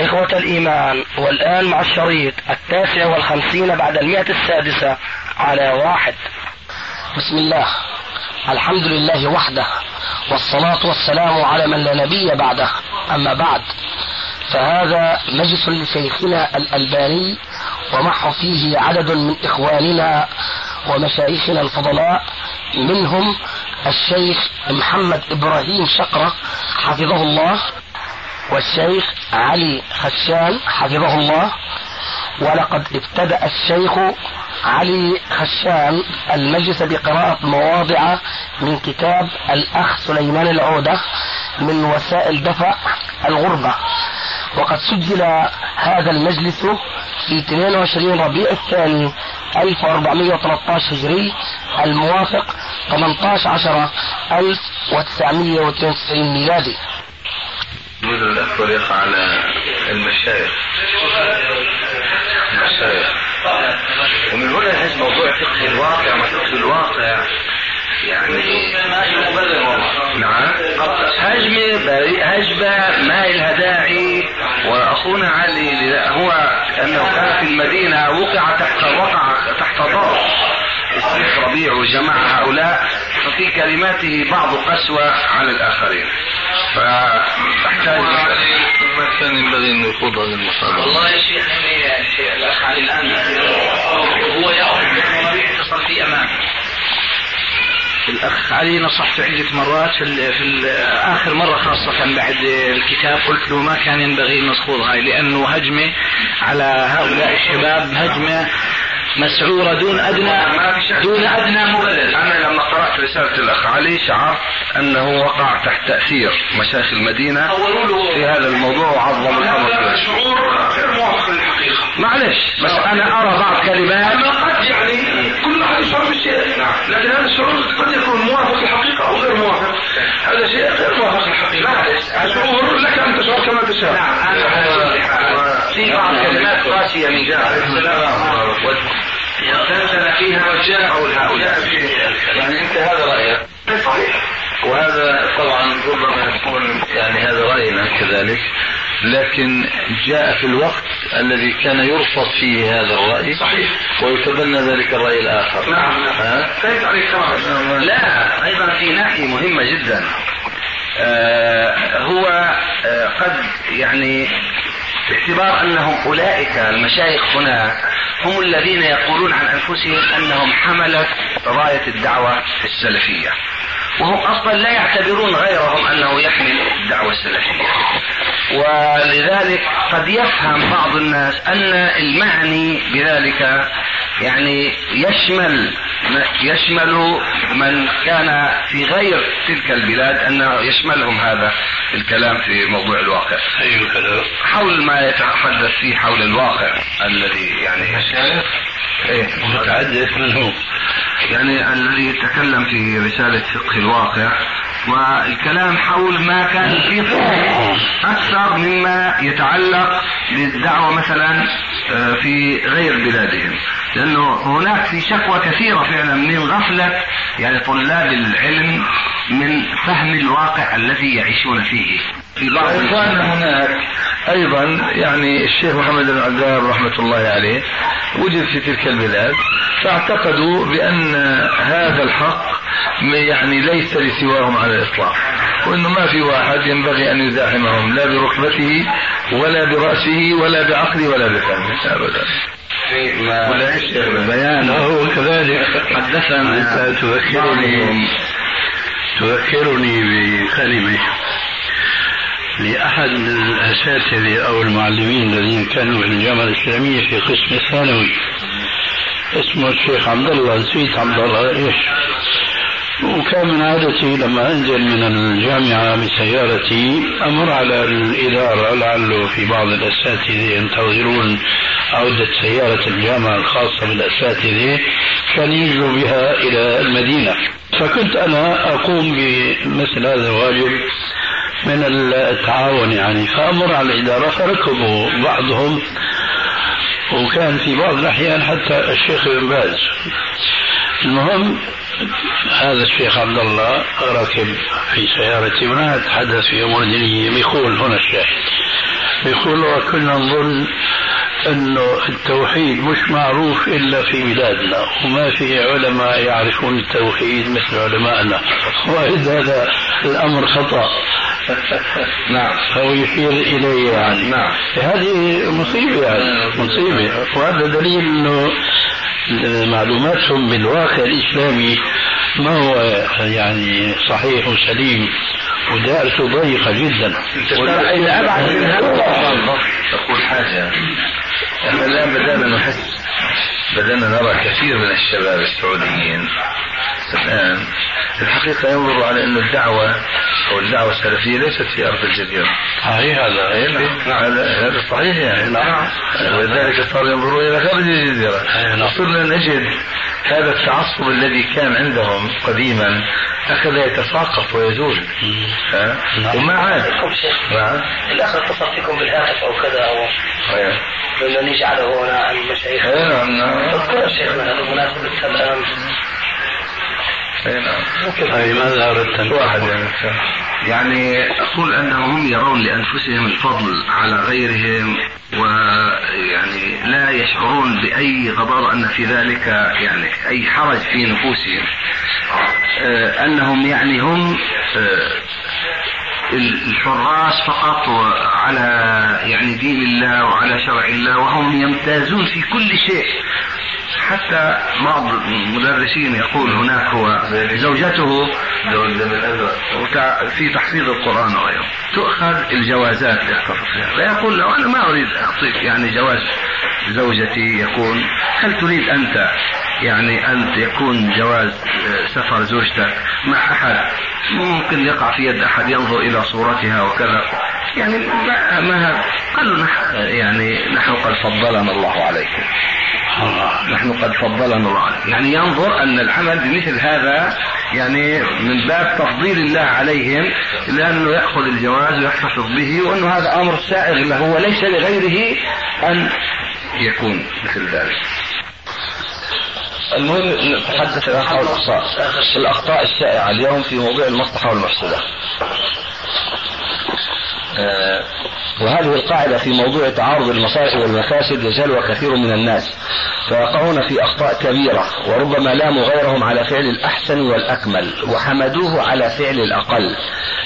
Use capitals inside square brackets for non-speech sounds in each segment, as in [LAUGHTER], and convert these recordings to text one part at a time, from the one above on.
إخوة الإيمان والآن مع الشريط التاسع والخمسين بعد المئة السادسة على واحد. بسم الله. الحمد لله وحده والصلاة والسلام على من لا نبي بعده أما بعد. فهذا مجلس لشيخنا الألباني ومعه فيه عدد من إخواننا ومشايخنا الفضلاء منهم الشيخ محمد إبراهيم شقرة حفظه الله. والشيخ علي خشان حفظه الله. ولقد ابتدأ الشيخ علي خشان المجلس بقراءة مواضع من كتاب الأخ سليمان العودة من وسائل دفع الغربة. وقد سجل هذا المجلس في 22 ربيع الثاني 1413 هجري الموافق 18 10 1992 ميلادي. يقول الطريق على المشايخ. المشايخ. ومن هنا يحس موضوع فقه الواقع ما فقه الواقع. يعني نعم. هجمة هجبة ما لها داعي. وأخونا علي هو انه كان في المدينة وقع تحت وقع تحت ضغط الشيخ ربيع وجماعة هؤلاء. ففي كلماته بعض قسوة على الآخرين. فتحتاج ما كان ينبغي انه يخوض هذه المحاضرة والله يا شيخ الأخ علي الآن. هو يعرف ربيع اتصل في امامه الأخ علي نصحته عدة مرات في, ال في ال آخر مرة خاصة بعد الكتاب. قلت له ما كان ينبغي أن نخوض هاي لأنه هجمة على هؤلاء الشباب هجمة مسعورة دون أدنى دون أدنى مبرر أنا لما قرأت رسالة الأخ علي شعرت أنه وقع تحت تأثير مشايخ المدينة في هذا الموضوع وعظم الأمر شعور غير موافق للحقيقة. معلش بس أنا أرى بعض كلمات. أما قد يعني كل واحد يشعر بالشيء. لكن هذا الشعور قد يكون موافق للحقيقة أو غير موافق. هذا شيء غير موافق للحقيقة. شعور لك أن تشعر كما تشاء. في بعض كلمات قاسية من جهة. يغتنزل فيها وجاء حول هؤلاء يعني أنت هذا رأيك؟ صحيح. وهذا طبعا ربما يكون يعني هذا راينا كذلك. لكن جاء في الوقت الذي كان يرفض فيه هذا الرأي صحيح. ويتبنى ذلك الرأي الآخر. نعم ها؟ فهمت عليك تماما لا أيضا في ناحية مهمة جدا. آه هو آه قد يعني باعتبار أنهم أولئك المشايخ هناك هم الذين يقولون عن أنفسهم أنهم حملة راية الدعوة السلفية. وهم أصلا لا يعتبرون غيرهم أنه يحمل الدعوة السلفية ولذلك قد يفهم بعض الناس أن المعني بذلك يعني يشمل يشمل من كان في غير تلك البلاد انه يشملهم هذا الكلام في موضوع الواقع. حول ما يتحدث فيه حول الواقع الذي يعني مشايخ إيه متعدد من هو؟ يعني الذي يتكلم في رسالة فقه الواقع والكلام حول ما كان فيه أكثر مما يتعلق بالدعوة مثلا في غير بلادهم. لأنه هناك في شكوى كثيرة فعلا من غفلة يعني طلاب العلم من فهم الواقع الذي يعيشون فيه. في بعض كان هناك أيضا يعني الشيخ محمد بن عبدال رحمة الله عليه وجد في تلك البلاد فاعتقدوا بأن هذا الحق يعني ليس لسواهم على الإطلاق وانه ما في واحد ينبغي أن يزاحمهم لا بركبته ولا برأسه ولا بعقله ولا بفهمه ابدا. ولا البيان هو كذلك. حدثنا تذكرني. تذكرني بكلمة لأحد الأساتذة أو المعلمين الذين كانوا في الجامعة الإسلامية في قسم الثانوي. اسمه الشيخ عبد الله نسيت عبد الله إيش وكان من عادتي لما أنزل من الجامعة بسيارتي أمر على الإدارة لعله في بعض الأساتذة ينتظرون عودة سيارة الجامعة الخاصة بالأساتذة كان يجوا بها إلى المدينة. فكنت أنا أقوم بمثل هذا الواجب من التعاون يعني. فأمر على الإدارة فركبوا بعضهم وكان في بعض الأحيان حتى الشيخ ابن باز. المهم هذا الشيخ عبد الله ركب في سيارتي وأنا اتحدث في أمور دينية. بيقول هنا الشيخ بيقول وكنا نظن انه التوحيد مش معروف إلا في بلادنا وما في علماء يعرفون التوحيد مثل علمائنا واذا هذا الأمر خطأ. نعم. هو يشير إليه يعني. نعم. هذه مصيبة يعني مصيبة. وهذا دليل إنه معلوماتهم بالواقع الإسلامي ما هو يعني صحيح وسليم ودائرته ضيقه جدا. إذا أبعد من أقول حاجة. إحنا الآن بدأنا نحس بدأنا نرى كثير من الشباب السعوديين الآن. الحقيقة ينظروا على أن الدعوة أو الدعوة السلفية ليست في أرض الجزيرة صحيح هذا. نعم هذا هذا صحيح يعني. نعم. ولذلك صاروا ينظرون إلى خارج الجزيرة وصرنا نجد هذا التعصب الذي كان عندهم قديما أخذ يتساقط ويزول. ها؟ وما عاد. نعم. الأخ اتصل فيكم بالهاتف أو كذا أو أيوه. ممن يجعله هنا المشايخ. أي نعم نعم. يا شيخنا مناسبة الان أي ماذا أردت أن واحد؟ يعني يعني أقول أنهم يرون لأنفسهم الفضل على غيرهم ويعني لا يشعرون بأي غضاضة أن في ذلك يعني أي حرج في نفوسهم آه، أنهم يعني هم آه، الحراس فقط على يعني دين الله وعلى شرع الله وهم يمتازون في كل شيء حتى بعض المدرسين يقول هناك هو زوجته في تحفيظ القرآن وغيره تؤخذ الجوازات فيها. فيقول له أنا ما أريد أعطيك يعني جواز زوجتي يكون. هل تريد أنت يعني أن يكون جواز سفر زوجتك مع أحد؟ ممكن يقع في يد أحد ينظر إلى صورتها وكذا. يعني ما, ما قالوا نح- يعني نحن قد فضلنا الله عليكم نحن قد فضلنا الله عليكم يعني ينظر أن العمل بمثل هذا يعني من باب تفضيل الله عليهم لأنه يأخذ الجواز ويحتفظ به وأنه هذا أمر سائغ له وليس لغيره أن يكون مثل ذلك. المهم نتحدث الآن حول الأخطاء. الأخطاء الشائعة اليوم في موضوع المصلحة والمفسدة. آه، وهذه القاعدة في موضوع تعارض المصالح والمفاسد يجهلها كثير من الناس فيقعون في أخطاء كبيرة وربما لاموا غيرهم على فعل الأحسن والأكمل وحمدوه على فعل الأقل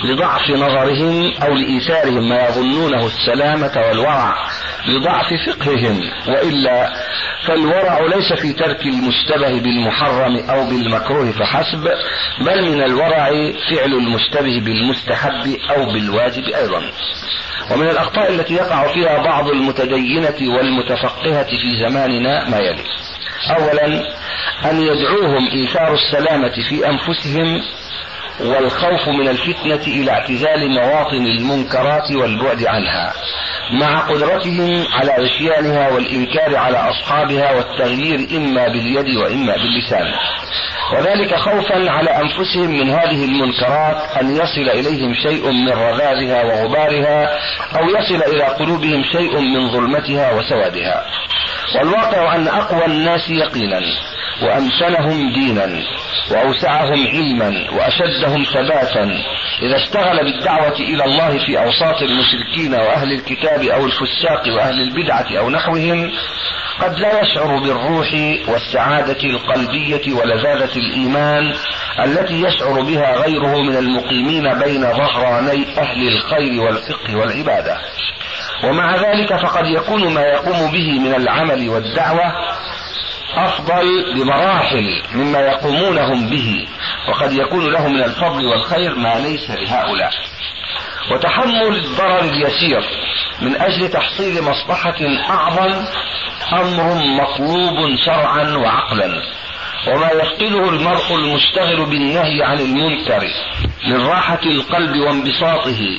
لضعف نظرهم أو لإيثارهم ما يظنونه السلامة والورع لضعف فقههم وإلا فالورع ليس في ترك المشتبه بالمحرم أو بالمكروه فحسب بل من الورع فعل المشتبه بالمستحب أو بالواجب أيضا. ومن الأخطاء التي يقع فيها بعض المتدينة والمتفقهة في زماننا ما يلي. أولا أن يدعوهم إيثار السلامة في أنفسهم والخوف من الفتنة إلى اعتزال مواطن المنكرات والبعد عنها. مع قدرتهم على غشيانها والإنكار على أصحابها والتغيير إما باليد وإما باللسان. وذلك خوفا على أنفسهم من هذه المنكرات أن يصل إليهم شيء من رذاذها وغبارها أو يصل إلى قلوبهم شيء من ظلمتها وسوادها. والواقع أن أقوى الناس يقينا وأمثلهم دينا وأوسعهم علما وأشدهم ثباتا إذا اشتغل بالدعوة إلى الله في أوساط المشركين وأهل الكتاب أو الفساق وأهل البدعة أو نحوهم قد لا يشعر بالروح والسعادة القلبية ولذاذة الإيمان التي يشعر بها غيره من المقيمين بين ظهراني أهل الخير والفقه والعبادة. ومع ذلك فقد يكون ما يقوم به من العمل والدعوة أفضل بمراحل مما يقومونهم به. وقد يكون له من الفضل والخير ما ليس لهؤلاء. وتحمل الضرر اليسير من أجل تحصيل مصلحة أعظم أمر مطلوب شرعا وعقلا. وما يفقده المرء المشتغل بالنهي عن المنكر من راحة القلب وانبساطه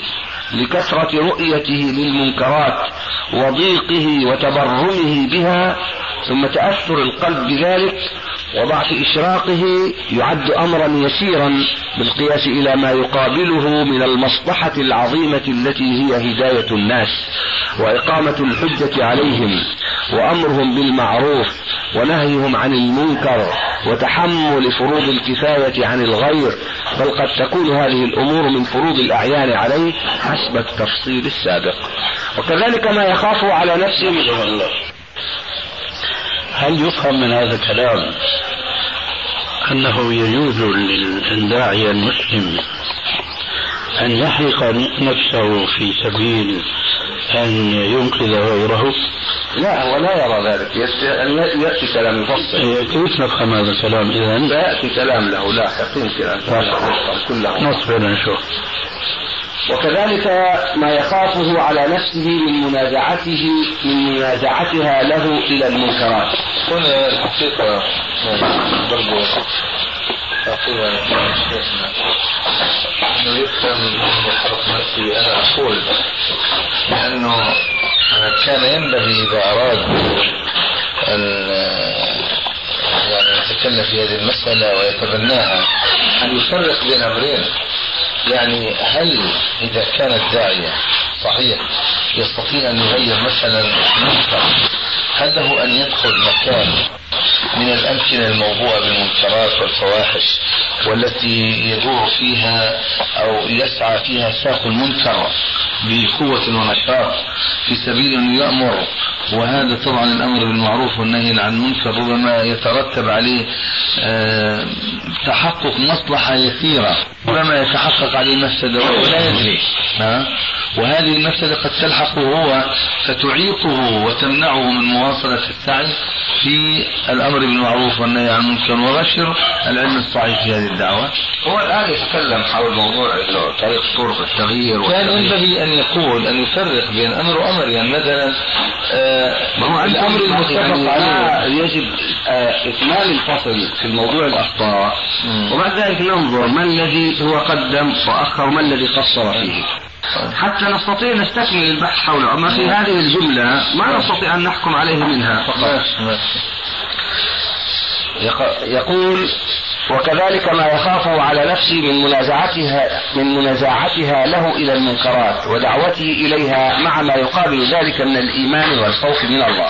لكثرة رؤيته للمنكرات وضيقه وتبرمه بها ثم تأثر القلب بذلك وضعف إشراقه يعد أمرا يسيرا بالقياس إلى ما يقابله من المصلحة العظيمة التي هي هداية الناس وإقامة الحجة عليهم وأمرهم بالمعروف ونهيهم عن المنكر وتحمل فروض الكفاية عن الغير بل قد تكون هذه الأمور من فروض الأعيان عليه حسب التفصيل السابق. وكذلك ما يخاف على نفسه هل يفهم من هذا الكلام أنه يجوز للداعية المسلم أن يحرق نفسه في سبيل أن ينقذ غيره؟ لا هو لا يرى ذلك. يأتي كلام يفصل كيف نفهم هذا الكلام إذا؟ سيأتي كلام له. لاحق يمكن أن كله نصبر نشوف وكذلك ما يخافه على نفسه من منازعته من منازعتها له إلى المنكرات. هنا الحقيقة برضو أقول شيخنا أنه يفهم حرق نفسي أنا أقول لأنه كان ينبغي إذا أراد أن يعني يتكلم في هذه المسألة ويتبناها أن يفرق بين أمرين. يعني هل إذا كان الداعية صحيح. يستطيع أن يغير مثلا منكر هل له أن يدخل مكان من الأمكنة الموضوعة بالمنكرات والفواحش والتي يدور فيها أو يسعى فيها ساق المنكر بقوة ونشاط في سبيل أن يأمر وهذا طبعا الأمر بالمعروف والنهي عن المنكر ربما يترتب عليه آه، تحقق مصلحة يسيرة. ربما يتحقق عليه مفسدة ولا يدري. ها؟ وهذه المفسدة قد تلحقه هو فتعيقه وتمنعه من مواصلة السعي في الأمر بالمعروف والنهي عن المنكر وغشر العلم الصحيح في هذه الدعوة. هو الآن يتكلم حول موضوع طريق طرق التغيير كان ينبغي أن يقول أن يفرق بين أمر وأمر يعني مثلا آه ما هو الأمر المتفق يعني عليه. يجب آه إكمال الفصل في الموضوع الأخطاء. وبعد ذلك ننظر ما الذي هو قدم وأخر ما الذي قصر فيه. حتى نستطيع نستكمل البحث حوله. أما في هذه الجملة ما نستطيع أن نحكم عليه منها. فقط يقول وكذلك ما يخافه على نفسه من منازعتها من منازعتها له إلى المنكرات ودعوته إليها مع ما يقابل ذلك من الإيمان والخوف من الله.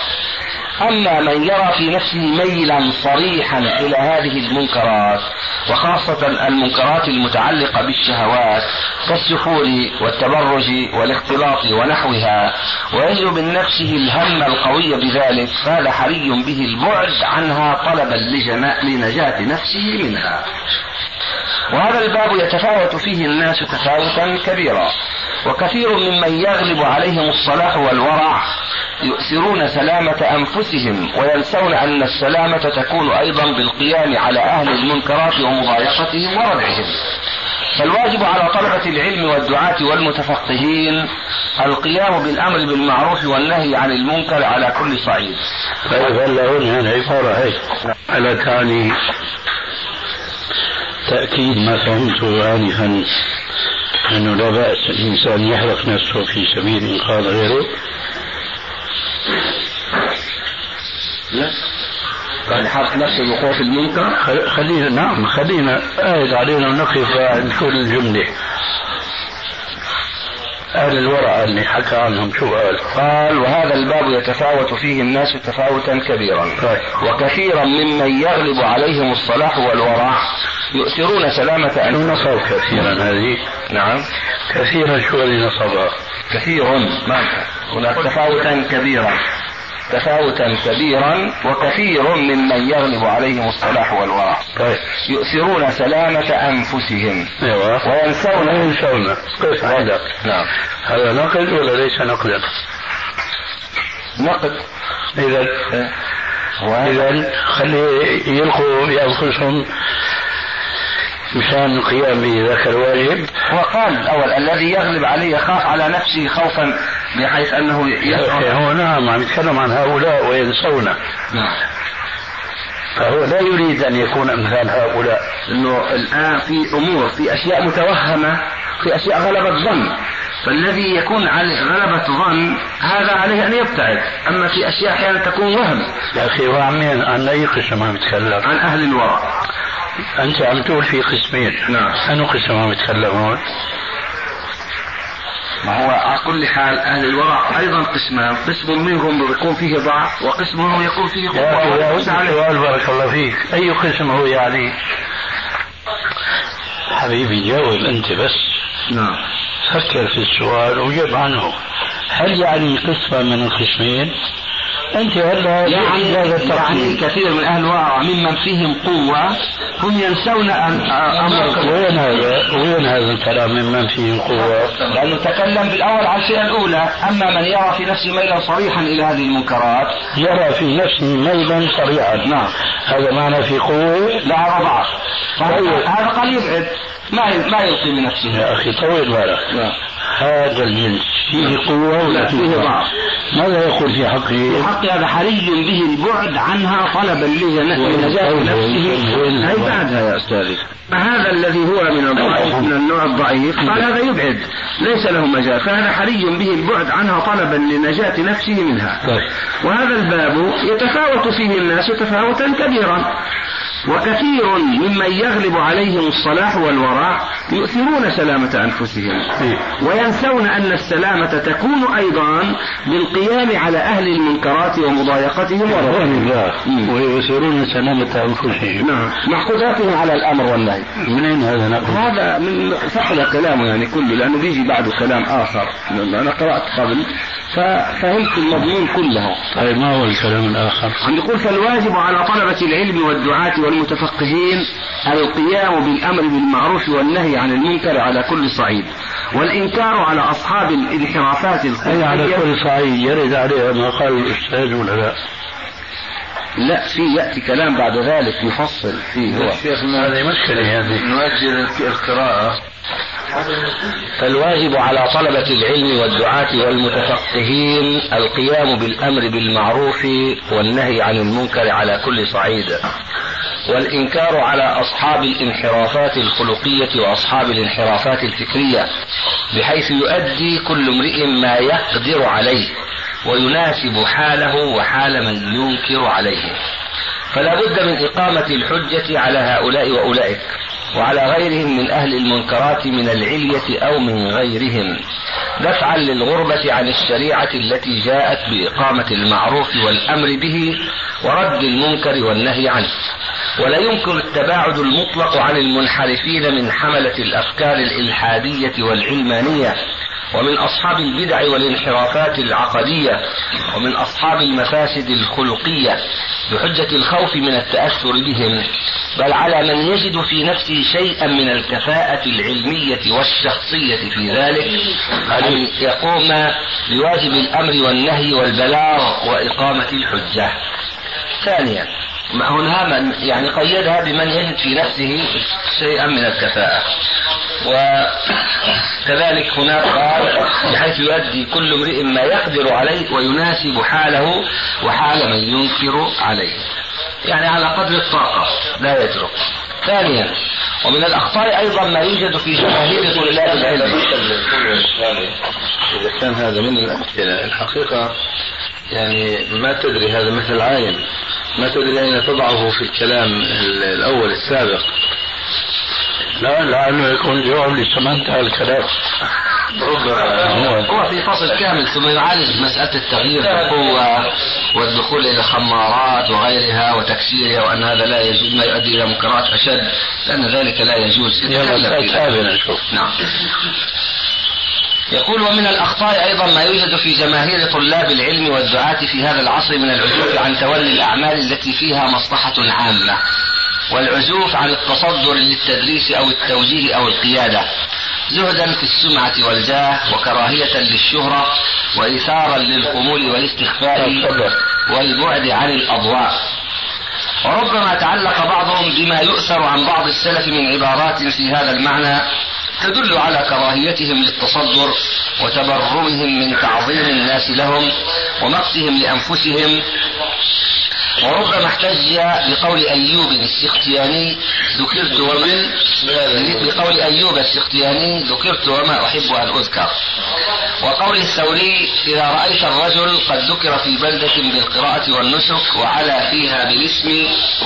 أما من يرى في نفسه ميلا صريحا إلى هذه المنكرات وخاصة المنكرات المتعلقة بالشهوات كالسحور والتبرج والاختلاط ونحوها ويجد من نفسه الهم القوي بذلك فهذا حري به البعد عنها طلبا لنجاة نفسه منها. وهذا الباب يتفاوت فيه الناس تفاوتا كبيرا وكثير ممن يغلب عليهم الصلاح والورع يؤثرون سلامة أنفسهم وينسون أن السلامة تكون أيضا بالقيام على أهل المنكرات ومضايقتهم وردعهم. فالواجب على طلبة العلم والدعاة والمتفقهين القيام بالأمر بالمعروف والنهي عن المنكر على كل صعيد. هون العبارة هيك ألا تعني تأكيد ما فهمته آنفا أنه لا بأس الإنسان يحرق نفسه في سبيل إنقاذ غيره. لا قال حرق نفسه الوقوع في المنكر خلينا نعم خلينا آيد علينا ونقف عند كل جملة أهل الورع اللي حكى عنهم شو قال؟ قال وهذا الباب يتفاوت فيه الناس تفاوتا كبيرا. طيب. وكثيرا ممن يغلب عليهم الصلاح والورع. يؤثرون سلامة شو نصب كثيرا هذه؟ نعم. كثيرا شو اللي نصبها؟ كثير ما هناك تفاوتا كبيرا. تفاوتا كبيرا وكثير ممن يغلب عليهم الصلاح والورع طيب. يؤثرون سلامة أنفسهم. أيوه. وينسون. ينسون كيف هذا؟ نعم. هذا نقد ولا ليس نقدا؟ نقد. إذا إذا خلي يلقوا بأنفسهم مشان القيام بذاك الواجب. وقال الأول الذي يغلب عليه يخاف على نفسه خوفا بحيث أنه هو نعم عم يتكلم عن هؤلاء وينسون. نعم. فهو لا يريد أن يكون أمثال هؤلاء. إنه الآن في أمور في أشياء متوهمة في أشياء غلبة ظن. فالذي يكون عليه غلبة ظن هذا عليه أن يبتعد. أما في أشياء أحيانا تكون وهم. يا أخي وعن مين عن أي قسم عم تتكلم عن أهل الورع أنت عم تقول في قسمين. نعم. أنو قسم عم يتكلمون ما هو على كل حال أهل الورع أيضا قسمان قسم منهم يكون فيه ضعف وقسم منهم يكون فيه قوة. يا بارك الله فيك. أي قسم هو يعني؟ حبيبي جاوب أنت بس. نعم. فكر في السؤال وجب عنه. هل يعني قسم من القسمين؟ أنت هلا يعني هذا يعني التقسيم كثير من أهل الورع ممن فيهم قوة هم ينسون ان أمر وين هذا وين هذا الكلام ممن فيه قوة؟ لأنه تكلم بالأول على الفئة الأولى. أما من يرى في نفسه ميلا صريحا إلى هذه المنكرات يرى في نفسه ميلا صريحا. نعم. هذا معنى في قوة؟ لا ضعف هذا قال يبعد ما ما يلقي بنفسه يا أخي طول بالك نعم. هذا الجنس فيه قوة ولا لا، فيه ضعف. ماذا يقول في حقه؟ في حق هذا حري به البعد عنها طلبا لنجاة نفسه. هي بعدها يا أستاذي. هذا الذي هو من الضعيف من النوع الضعيف قال هذا يبعد. ليس له مجال فهذا حري به البعد عنها طلبا لنجاة نفسه منها. طيب. وهذا الباب يتفاوت فيه الناس تفاوتا كبيرا. وكثير ممن يغلب عليهم الصلاح والورع يؤثرون سلامة أنفسهم. وينسون أن السلامة تكون أيضا بالقيام على أهل المنكرات ومضايقتهم الله مم. ويؤثرون سلامة أنفسهم. نعم. مأخوذاتهم على الأمر والنهي. منين هذا نقل؟ هذا من فحل كلامه يعني كله لأنه بيجي بعده كلام آخر. أنا قرأت قبل. ففهمت المضمون كله. طيب ما هو الكلام الآخر؟ عم يقول فالواجب على طلبة العلم والدعاة والمتفقهين القيام بالأمر بالمعروف والنهي عن المنكر على كل صعيد والإنكار على أصحاب الانحرافات أي على الخلقية كل صعيد يرد عليها ما قال الأستاذ ولا لا؟ لا في يأتي كلام بعد ذلك يفصل فيه هو. شيخنا هذه مشكلة هذه نؤجل القراءة. فالواجب على طلبة العلم والدعاة والمتفقهين القيام بالأمر بالمعروف والنهي عن المنكر على كل صعيد. والإنكار على أصحاب الانحرافات الخلقية وأصحاب الانحرافات الفكرية بحيث يؤدي كل امرئ ما يقدر عليه ويناسب حاله وحال من ينكر عليه. فلا بد من إقامة الحجة على هؤلاء وأولئك وعلى غيرهم من أهل المنكرات من العلية أو من غيرهم دفعا للغربة عن الشريعة التي جاءت بإقامة المعروف والأمر به ورد المنكر والنهي عنه. ولا يمكن التباعد المطلق عن المنحرفين من حملة الأفكار الإلحادية والعلمانية ومن أصحاب البدع والانحرافات العقدية ومن أصحاب المفاسد الخلقية بحجة الخوف من التأثر بهم. بل على من يجد في نفسه شيئا من الكفاءة العلمية والشخصية في ذلك أن يقوم بواجب الأمر والنهي والبلاغ وإقامة الحجة. ثانيا ما هنا من يعني قيدها بمن يجد في نفسه شيئا من الكفاءة. وكذلك هناك قال بحيث يؤدي كل امرئ ما يقدر عليه ويناسب حاله وحال من ينكر عليه. يعني على قدر الطاقة لا يترك. ثانيا ومن الأخطاء أيضا ما يوجد في جماهير طلاب العلم. إذا كان هذا من الأمثلة الحقيقة يعني ما تدري هذا مثل عايم ما تدري أين تضعه في الكلام ال- الأول السابق؟ لا لعله يكون جواب لسمنت الكلام. ربما. هو. في فصل كامل ثم يعالج مسألة التغيير بالقوة والدخول إلى الخمارات وغيرها وتكسيرها وأن هذا لا يجوز ما يؤدي إلى منكرات أشد لأن ذلك لا يجوز. يلا نشوف نعم. يقول ومن الأخطاء أيضا ما يوجد في جماهير طلاب العلم والدعاة في هذا العصر من العزوف عن تولي الأعمال التي فيها مصلحة عامة والعزوف عن التصدر للتدريس أو التوجيه أو القيادة زهدا في السمعة والجاه وكراهية للشهرة وإيثارا للخمول والاستخفاء والبعد عن الأضواء. وربما تعلق بعضهم بما يؤثر عن بعض السلف من عبارات في هذا المعنى تدل على كراهيتهم للتصدر وتبرمهم من تعظيم الناس لهم ومقتهم لأنفسهم. وربما احتج بقول أيوب السختياني ذكرت ومن بقول أيوب السختياني ذكرت وما أحب أن أذكر. وقول الثوري إذا رأيت الرجل قد ذكر في بلدة بالقراءة والنسك وعلى فيها بالاسم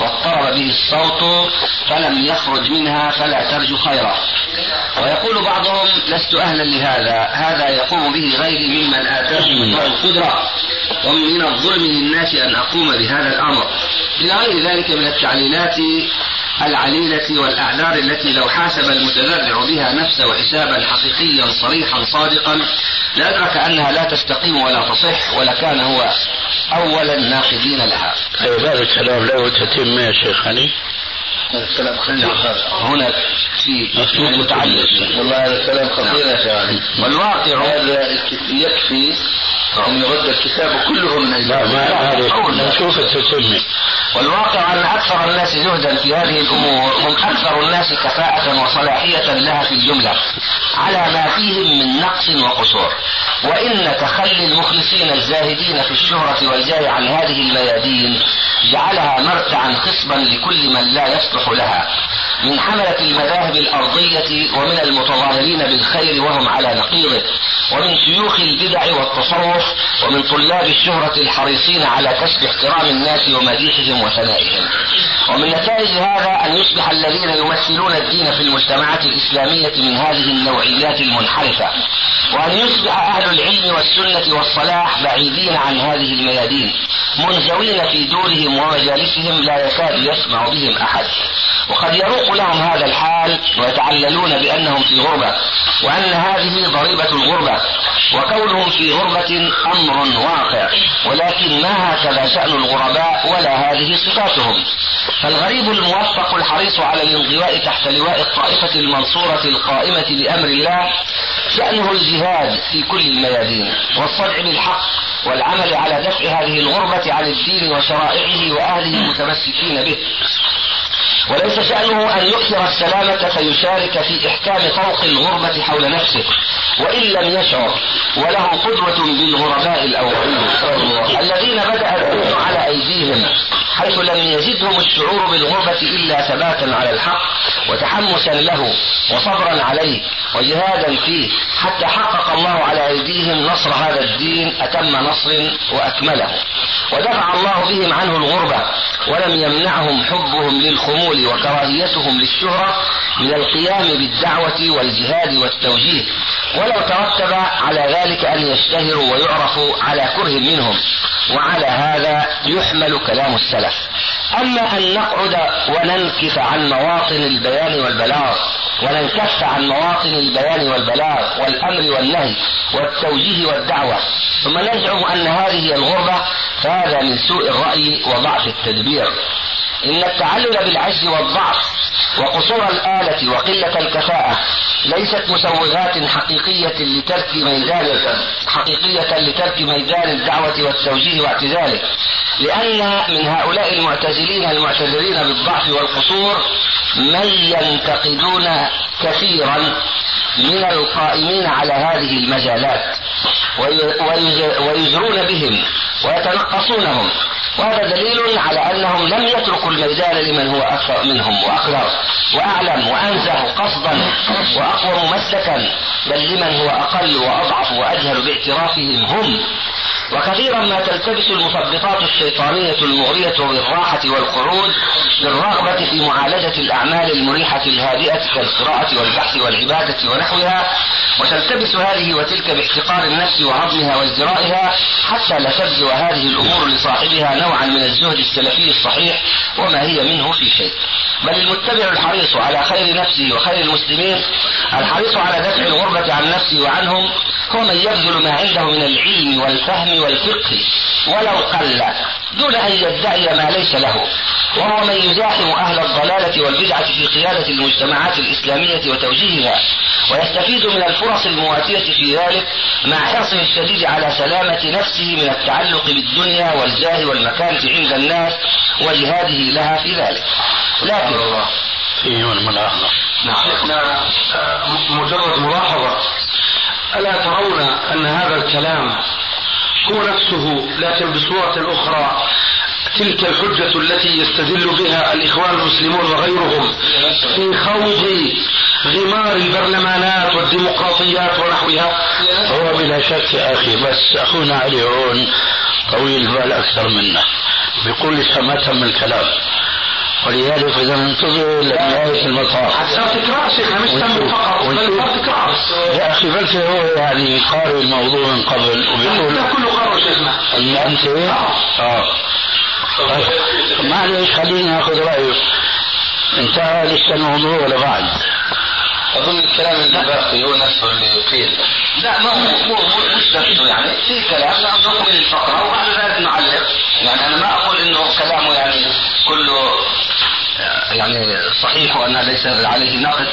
واضطرب به الصوت فلم يخرج منها فلا ترجو خيرا. ويقول بعضهم لست أهلا لهذا هذا يقوم به غيري ممن آتاه الله القدرة ومن الظلم للناس أن أقوم بهذا الأمر. إلى غير ذلك من التعليلات العليلة والأعذار التي لو حاسب المتذرع بها نفسه حسابا حقيقيا صريحا صادقا لأدرك أنها لا تستقيم ولا تصح ولكان هو أول الناقدين لها. طيب هذا الكلام له تتم يا شيخ علي. هذا الكلام خطير هنا في المتعلق والله هذا الكلام خطير يا شيخ. والواقع هذا يكفي أن يرد الكتاب كله من أجل لا ما والواقع أن أكثر الناس زهدا في هذه الأمور هم أكثر الناس كفاءة وصلاحية لها في الجملة على ما فيهم من نقص وقصور. وإن تخلي المخلصين الزاهدين في الشهرة والجاه عن هذه الميادين جعلها مرتعا خصبا لكل من لا يصلح لها. من حملة المذاهب الأرضية ومن المتظاهرين بالخير وهم على نقيضه ومن شيوخ البدع والتصوف ومن طلاب الشهرة الحريصين على كسب احترام الناس ومديحهم وثنائهم. ومن نتائج هذا أن يصبح الذين يمثلون الدين في المجتمعات الإسلامية من هذه النوعيات المنحرفة وأن يصبح أهل العلم والسنة والصلاح بعيدين عن هذه الميادين منزوين في دورهم ومجالسهم لا يكاد يسمع بهم أحد. وقد يروق لهم هذا الحال ويتعللون بأنهم في غربة وأن هذه ضريبة الغربة وكونهم في غربة أمر واقع ولكن ما هكذا شأن الغرباء ولا هذه صفاتهم. فالغريب الموفق الحريص على الانضواء تحت لواء الطائفة المنصورة القائمة بأمر الله شأنه الجهاد في كل الميادين والصدع بالحق والعمل على دفع هذه الغربة عن الدين وشرائعه وأهله المتمسكين به. وليس شأنه أن يكثر السلامة فيشارك في إحكام طوق الغربة حول نفسه وإن لم يشعر وله قدوة بالغرباء الأولين. الذين بدأ الدين على أيديهم. حيث لم يزدهم الشعور بالغربة إلا ثباتا على الحق وتحمسا له وصبرا عليه وجهادا فيه حتى حقق الله على أيديهم نصر هذا الدين أتم نصر وأكمله. ودفع الله بهم عنه الغربة ولم يمنعهم حبهم للخمول وكراهيتهم للشهرة من القيام بالدعوة والجهاد والتوجيه. ولو ترتب على ذلك أن يشتهروا ويعرفوا على كره منهم. وعلى هذا يحمل كلام السلف. أما أن نقعد وننكف عن مواطن البيان والبلاغ وننكف عن مواطن البيان والبلاغ والأمر والنهي والتوجيه والدعوة ثم نزعم أن هذه الغربة فهذا من سوء الرأي وضعف التدبير. إن التعلل بالعجز والضعف وقصور الآلة وقلة الكفاءة ليست مسوغات حقيقية لترك ميدان حقيقية لترك ميدان الدعوة والتوجيه واعتزاله لأن من هؤلاء المعتزلين المعتذرين بالضعف والقصور من ينتقدون كثيرا من القائمين على هذه المجالات ويزرون بهم ويتنقصونهم. وهذا دليل على أنهم لم يتركوا الميدان لمن هو أكثر منهم واقدر وأعلم وأنزه قصدا واقوم مسلكا بل لمن هو أقل وأضعف وأجهل باعترافهم هم. وكثيرا ما تلتبس المثبطات الشيطانية المغرية بالراحة والقعود بالرغبة في معالجة الأعمال المريحة الهادئة كالقراءة والبحث والعبادة ونحوها وتلتبس هذه وتلك باحتقار النفس وهضمها وازدرائها حتى لا تبدو هذه الأمور لصاحبها نوعا من الزهد السلفي الصحيح وما هي منه في شيء. بل المتبع الحريص على خير نفسه وخير المسلمين الحريص على دفع الغربة عن نفسه وعنهم هو من يبذل ما عنده من العلم والفهم والفقه ولو قل دون أن يدعي ما ليس له. وهو من يزاحم أهل الضلالة والبدعة في قيادة المجتمعات الإسلامية وتوجيهها ويستفيد من الفرص المواتية في ذلك مع حرصه الشديد على سلامة نفسه من التعلق بالدنيا والجاه والمكانة عند الناس وجهاده لها في ذلك. لكن فيه الملاحظة نعم. مجرد ملاحظة. ألا ترون أن هذا الكلام هو نفسه لكن بصورة أخرى؟ تلك الحجة التي يستدل بها الإخوان المسلمون وغيرهم في خوض غمار البرلمانات والديمقراطيات ونحوها. هو بلا شك يا أخي بس أخونا علي هون طويل البال أكثر منا بيقول لسه ما تم الكلام. ولذلك إذا ننتظر لنهايه المطاف. صار تكرار شيخنا مش تم فقط بل يا أخي بلكي هو يعني قارئ الموضوع من قبل وبيقول كله قرر شيخنا أنت آه. معلش خليني آخذ رايك انتهى لسه الموضوع ولا بعد؟ أظن الكلام اللي باقي هو نفسه اللي قيل. لا ما هو مو مو مش نفسه يعني في كلام ناخذه من الفقره وبعد ذلك نعلق يعني أنا ما أقول إنه كلامه يعني كله يعني صحيح وأن ليس عليه نقد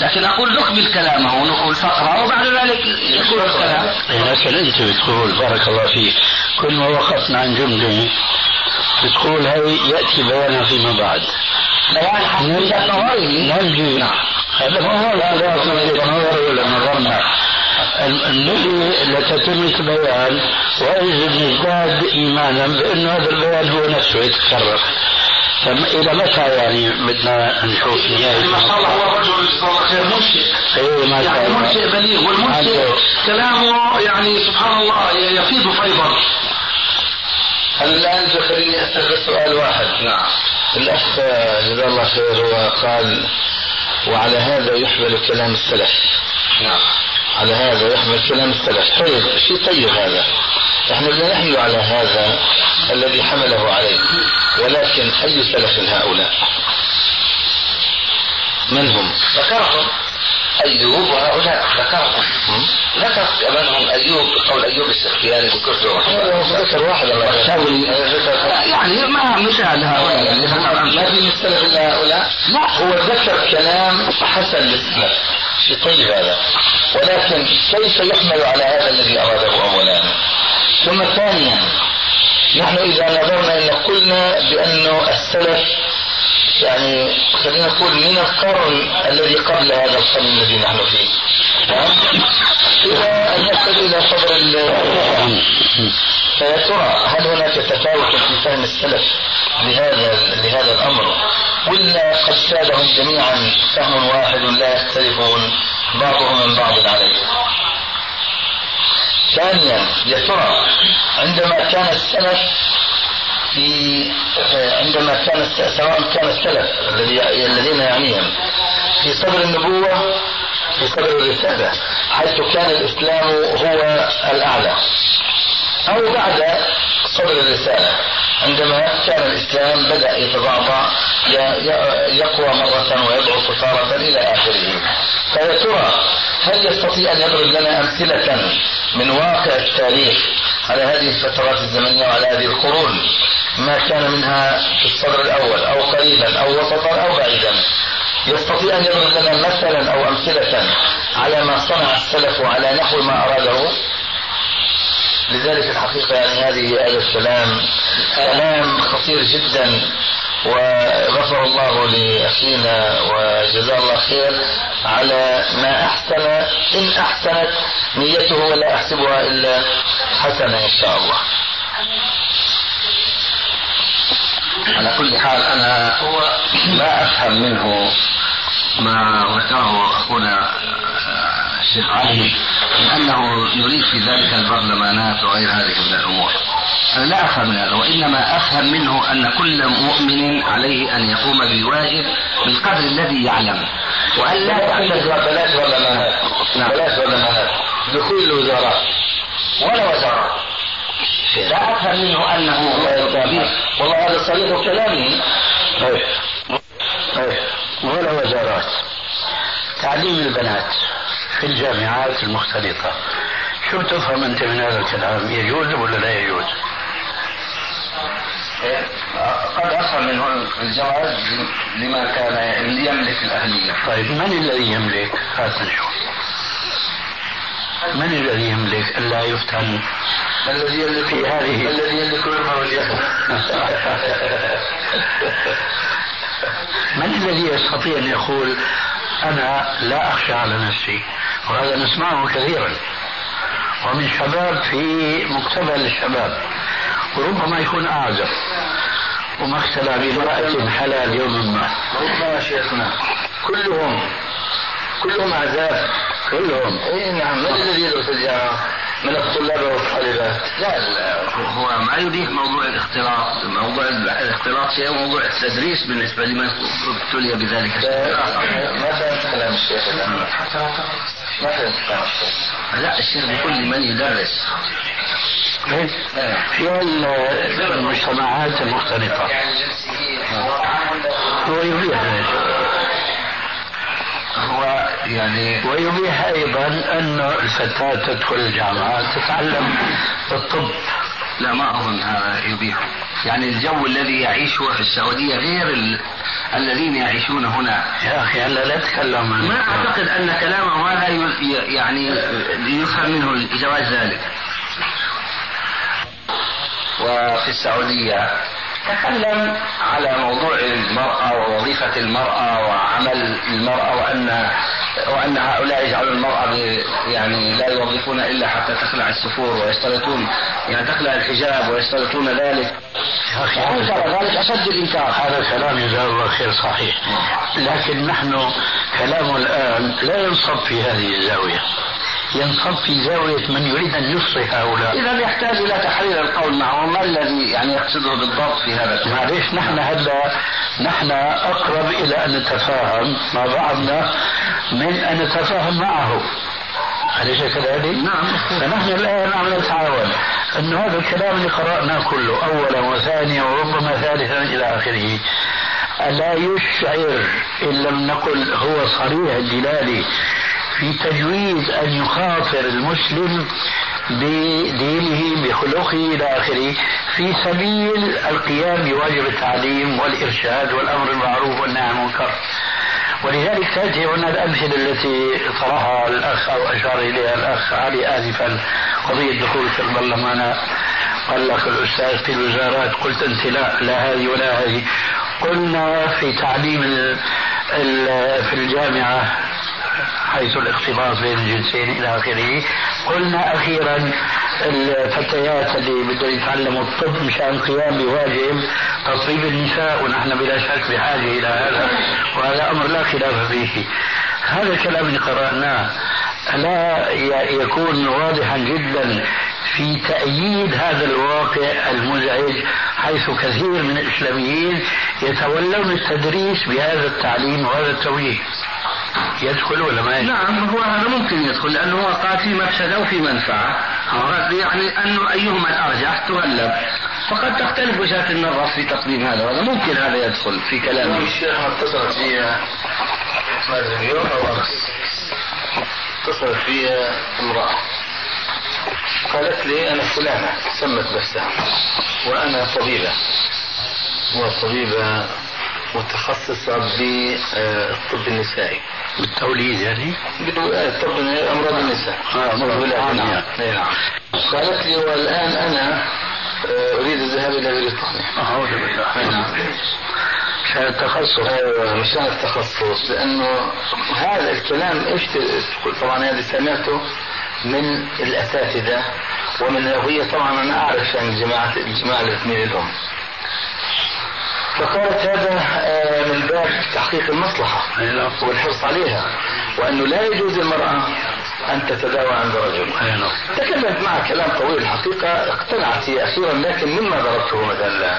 لكن أقول نكمل كلامه ونقول فقرة وبعد ذلك يقول الكلام. لكن انت بتقول بارك الله فيك. كل ما وقفنا عن جملة بتقول هي يأتي بيانها فيما بعد. بيان حقيقه نظري نمجي نعم هذا ما هو؟ لا نظر ولا نظرنا الذي لتتم البيان وإذ نزداد إيمانا بأن هذا البيان هو نفسه يتكرر. إلى متى يعني بدنا نشوف نهاية ما شاء الله هو رجل جزاه الله خير منشئ. إيه ما شاء يعني الله. منشئ بليغ والمنشئ كلامه يعني سبحان الله يفيض فيضا هل الآن خليني أسأل سؤال واحد. نعم. الأخ جزاه الله خير هو قال وعلى هذا يحمل كلام السلف. نعم. على هذا يحمل كلام السلف. طيب شيء طيب هذا. إحنا بدنا نحمل على هذا الذي حمله عليه. ولكن أي سلف هؤلاء. من هم؟ ذكرهم. أيوب وهؤلاء. ذكرهم. ذكر منهم أيوب قول أيوب السختياني ذكرته ذكر واحد. الله يعني ما مثال هؤلاء. ما في من السلف إلا هؤلاء. لا. هو ذكر كلام حسن للسلف شيء طيب هذا. ولكن كيف يحمل على هذا الذي أراده أولا؟ ثم ثانيا نحن إذا نظرنا إن قلنا بأنه السلف يعني خلينا نقول من القرن الذي قبل هذا القرن الذي نحن فيه. إلى أن نصل إلى صدر فيا ترى هل هناك تفاوت في فهم السلف لهذا لهذا الأمر؟ ولا قد سادهم جميعا فهم واحد لا يختلفون بعضهم من بعض عليه. ثانيا يا ترى عندما كان السلف في عندما كان سواء كان السلف الذي الذين يعنيهم في صدر النبوة في صدر الرسالة حيث كان الإسلام هو الأعلى. أو بعد صدر الرسالة عندما كان الإسلام بدأ يتضعضع يقوى مرة ويضعف تارة إلى آخره. فيا ترى هل يستطيع أن يضرب لنا أمثلة من واقع التاريخ على هذه الفترات الزمنية وعلى هذه القرون ما كان منها في الصدر الأول أو قريبا أو وسطا أو بعيدا. يستطيع أن يضرب لنا مثلا أو أمثلة على ما صنع السلف وعلى نحو ما أراده. لذلك الحقيقة يعني هذه هذا الكلام كلام خطير جدا. وغفر الله لأخينا وجزاه الله خير على ما أحسن إن أحسنت نيته ولا أحسبها إلا حسنة إن شاء الله. على كل حال أنا هو لا أفهم منه ما ذكره أخونا الشيخ علي أنه يريد في ذلك البرلمانات وغير هذه من الأمور. لا أفهم من هذا وإنما أفهم منه أن كل مؤمن عليه أن يقوم بواجب بالقدر الذي يعلم وأن لا تعتذر بلاش برلمانات بلاش برلمانات دخول الوزارات ولا وزارات. لا أفهم منه أنه والله هذا صريح كلامه طيب. طيب. ولا وزارات. تعليم البنات في الجامعات المختلطة. شو تفهم أنت من هذا الكلام يجوز ولا لا يجوز؟ قد أفهم منه الجواز لما كان يملك الأهلية. طيب من الذي يملك؟ هات نشوف من الذي يملك؟ ألا يفتن. الذي يملك في هذه الذي يملك من الذي يستطيع أن يقول أنا لا أخشى على نفسي؟ وهذا نسمعه كثيرا. ومن شباب في مقتبل الشباب. وربما يكون أعزب. وما اختلى بامرأة حلال يوم ما. ربما شيخنا. كلهم. كلهم عذاب كلهم. اي نعم. من الذي يدرس الجامعة من الطلاب والطالبات لا لا هو ما يبيح موضوع الاختلاط. موضوع الاختلاط شيء وموضوع التدريس بالنسبة لمن ابتلي بذلك. ما فهمت كلام الشيخ. ما فهمت لا الشيخ بيقول لمن يدرس في المجتمعات المختلطة هو يبيح هو يعني ويبيح أيضا أن الفتاة تدخل الجامعة تتعلم الطب لا ما أظن هذا يبيح. يعني الجو الذي يعيشه في السعودية غير ال... الذين يعيشون هنا. يا أخي هلا لا تكلم عن ما أعتقد أن كلامه هذا ي... يعني يفهم منه جواز ذلك. وفي السعودية تكلم على موضوع المرأة ووظيفة المرأة وعمل المرأة وأن وأن هؤلاء يجعلون المرأة يعني لا يوظفون إلا حتى تخلع السفور ويشترطون يعني تخلع الحجاب ويشترطون ذلك. ذلك أشد الإنكار. هذا الكلام جزاه الله خير صحيح. لكن نحن كلامه الآن لا ينصب في هذه الزاوية. ينصب في زاوية من يريد أن يصلح هؤلاء. إذا يحتاج إلى تحرير القول معه ما الذي يعني يقصده بالضبط في هذا معليش نحن هلا نحن أقرب إلى أن نتفاهم مع بعضنا من أن نتفاهم معه. أليس كذلك؟ نعم. فنحن الآن عم نتعاون. أن هذا الكلام اللي قرأناه كله أولا وثانيا وربما ثالثا إلى آخره ألا يشعر إن لم نقل هو صريح الدلالة في تجويز أن يخاطر المسلم بدينه بخلقه إلى آخره. في سبيل القيام بواجب التعليم والإرشاد والأمر بالمعروف والنهي عن المنكر. ولذلك تأتي هنا الأمثلة التي طرحها الأخ أو أشار إليها الأخ علي آنفا قضية دخول في البرلمانات قال لك الأستاذ في الوزارات قلت أنت لا لا هذه ولا هذه. قلنا في تعليم في الجامعة حيث الاختلاط بين الجنسين إلى آخره. قلنا أخيرا الفتيات اللي بدهم يتعلموا الطب مشان القيام بواجب تطبيب النساء ونحن بلا شك بحاجة إلى هذا وهذا أمر لا خلاف فيه. هذا الكلام اللي قرأناه لا يكون واضحا جدا في تأييد هذا الواقع المزعج حيث كثير من الإسلاميين يتولون التدريس بهذا التعليم وهذا التوجيه. يدخل ولا ما يدخل؟ نعم هو هذا ممكن يدخل لأنه هو قال في مفسدة وفي منفعة. يعني أنه أيهما الأرجح تغلب. فقد تختلف وجهات النظر في تقديم هذا وهذا ممكن هذا يدخل في كلامه. الشيخ اتصلت فيها ما اليوم أو أمس اتصلت فيها امرأة. قالت لي أنا فلانة سمت نفسها وأنا طبيبة. وطبيبة متخصصة بالطب النسائي. بالتوليد يعني؟ طب أمراض النساء. آه أمراض نعم. نعم. قالت لي والآن أنا أريد الذهاب إلى بريطانيا أعوذ بالله. نعم. مشان التخصص. أيوه مشان التخصص لأنه هذا الكلام إيش طبعا هذا سمعته من الأساتذة ومن وهي طبعا أنا أعرف يعني الجماعه الجماعه الاثنين الام فقالت هذا من باب تحقيق المصلحة والحرص عليها وأنه لا يجوز للمرأة أن تتداوى عند رجل. تكلمت معها كلام طويل الحقيقة اقتنعت هي أخيرا لكن مما ضربته مثلا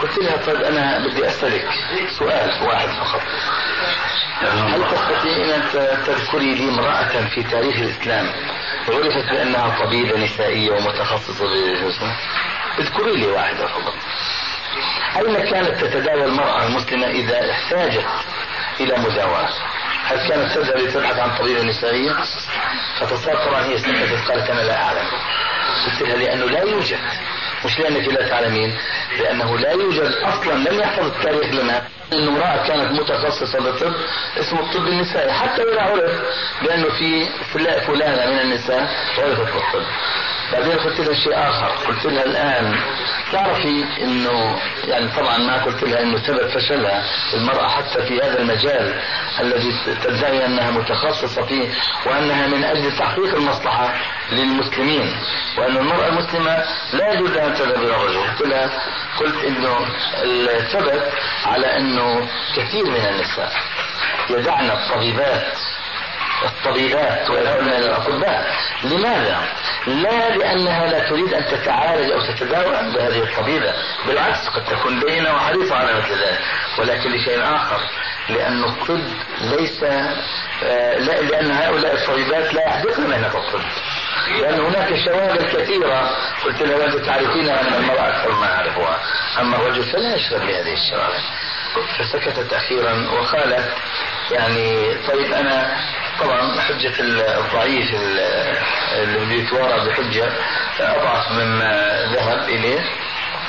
قلت لها طيب أنا بدي أسألك سؤال واحد فقط. هل تستطيعين أن تذكري لي امرأة في تاريخ الإسلام عرفت بأنها طبيبة نسائية ومتخصصة بالجسم اذكري لي واحدة فقط أين كانت تتداوى المرأة المسلمة إذا احتاجت إلى مداواة؟ هل كانت تذهب لتبحث عن طبيبة نسائية؟ فتصار طبعا هي سكتت قالت أنا لا أعلم. قلت لها لأنه لا يوجد مش لأنك لا تعلمين لأنه لا يوجد أصلا لم يحفظ التاريخ لنا أن امرأة كانت متخصصة بالطب اسمه الطب النسائي حتى إذا عرف بأنه في فلانة من النساء عرفت بالطب. بعدين قلت لها شيء آخر قلت لها الآن تعرفي أنه يعني طبعا ما قلت لها أنه سبب فشلها المرأة حتى في هذا المجال الذي تدعي أنها متخصصة فيه وأنها من أجل تحقيق المصلحة للمسلمين. وأن المرأة المسلمة لا يجوز أن تذهب إلى الرجل. قلت لها قلت إنه الثبت على إنه كثير من النساء يدعن الطبيبات الطبيبات ويذهبن إلى الأطباء. لماذا؟ لا لأنها لا تريد أن تتعالج أو تتداوى عند هذه الطبيبة بالعكس قد تكون لينه وحريصة على مثل ذلك. ولكن لشيء آخر لأن الطب ليس آه، لا لأن هؤلاء الطبيبات لا يحدثن مهنه الطب. لأن هناك شواغل كثيرة. قلت له وأنت تعرفين أن المرأة أكثر ما أعرفها أما الرجل فلا يشغل بهذه الشواغل فسكتت أخيرا وقالت يعني طيب أنا طبعا حجة الضعيف اللي بيتوارى بحجة أضعف مما ذهب إليه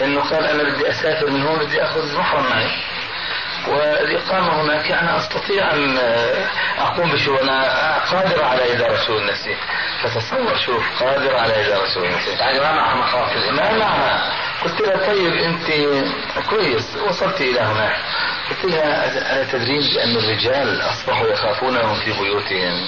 انه قال أنا بدي أسافر من هون بدي أخذ محرم معي. والإقامة هناك أنا أستطيع أن أقوم بشو أنا قادر على إدارة شؤون نفسي فتصور شوف قادر على إدارة شؤون نفسي يعني ما معها مخاطر. ما معها قلت لها طيب أنت كويس وصلت إلى هناك. قلت لها ألا تدرين بأن الرجال أصبحوا يخافونهم في بيوتهم.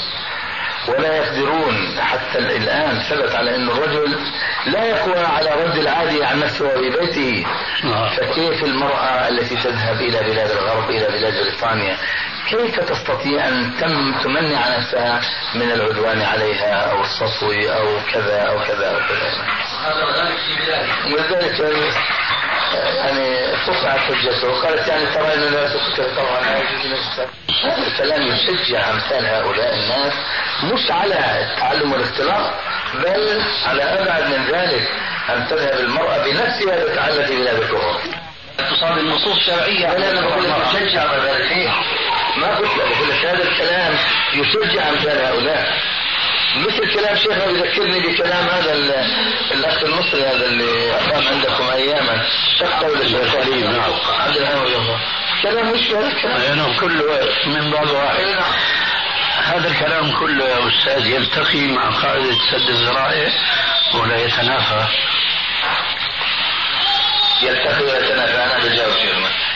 ولا يقدرون حتى الآن ثبت على أن الرجل لا يقوى على رد العادي عن نفسه في بيته نعم. فكيف المرأة التي تذهب إلى بلاد الغرب إلى بلاد بريطانيا كيف تستطيع أن تم تمنع نفسها من العدوان عليها أو الصفو أو كذا أو كذا أو كذا؟ ولذلك يعني قطعت حجته وقالت يعني ترى انه لا تفكر طبعا هذا الكلام يشجع أمثال هؤلاء الناس مش على التعلم والاختلاط بل على أبعد من ذلك أن تذهب المرأة بنفسها لتتعلم في بلاد الكفر. تصاب النصوص الشرعيه أنا بقول لك يشجع ذلك. ما قلت لك هذا الكلام يشجع أمثال هؤلاء. مثل كلام شيخنا بيذكرني بكلام هذا الأخ المصري هذا اللي أقام عندكم أياما. شقه ولا سليم نعم. عبد الرحمن كلام مش هذا الكلام نعم كله من بعض واحد. نعم. هذا الكلام كله يا أستاذ يلتقي مع قاعدة سد الذرائع ولا يتنافى. يلتقي ويتنافى. أنا بجاوب شيخنا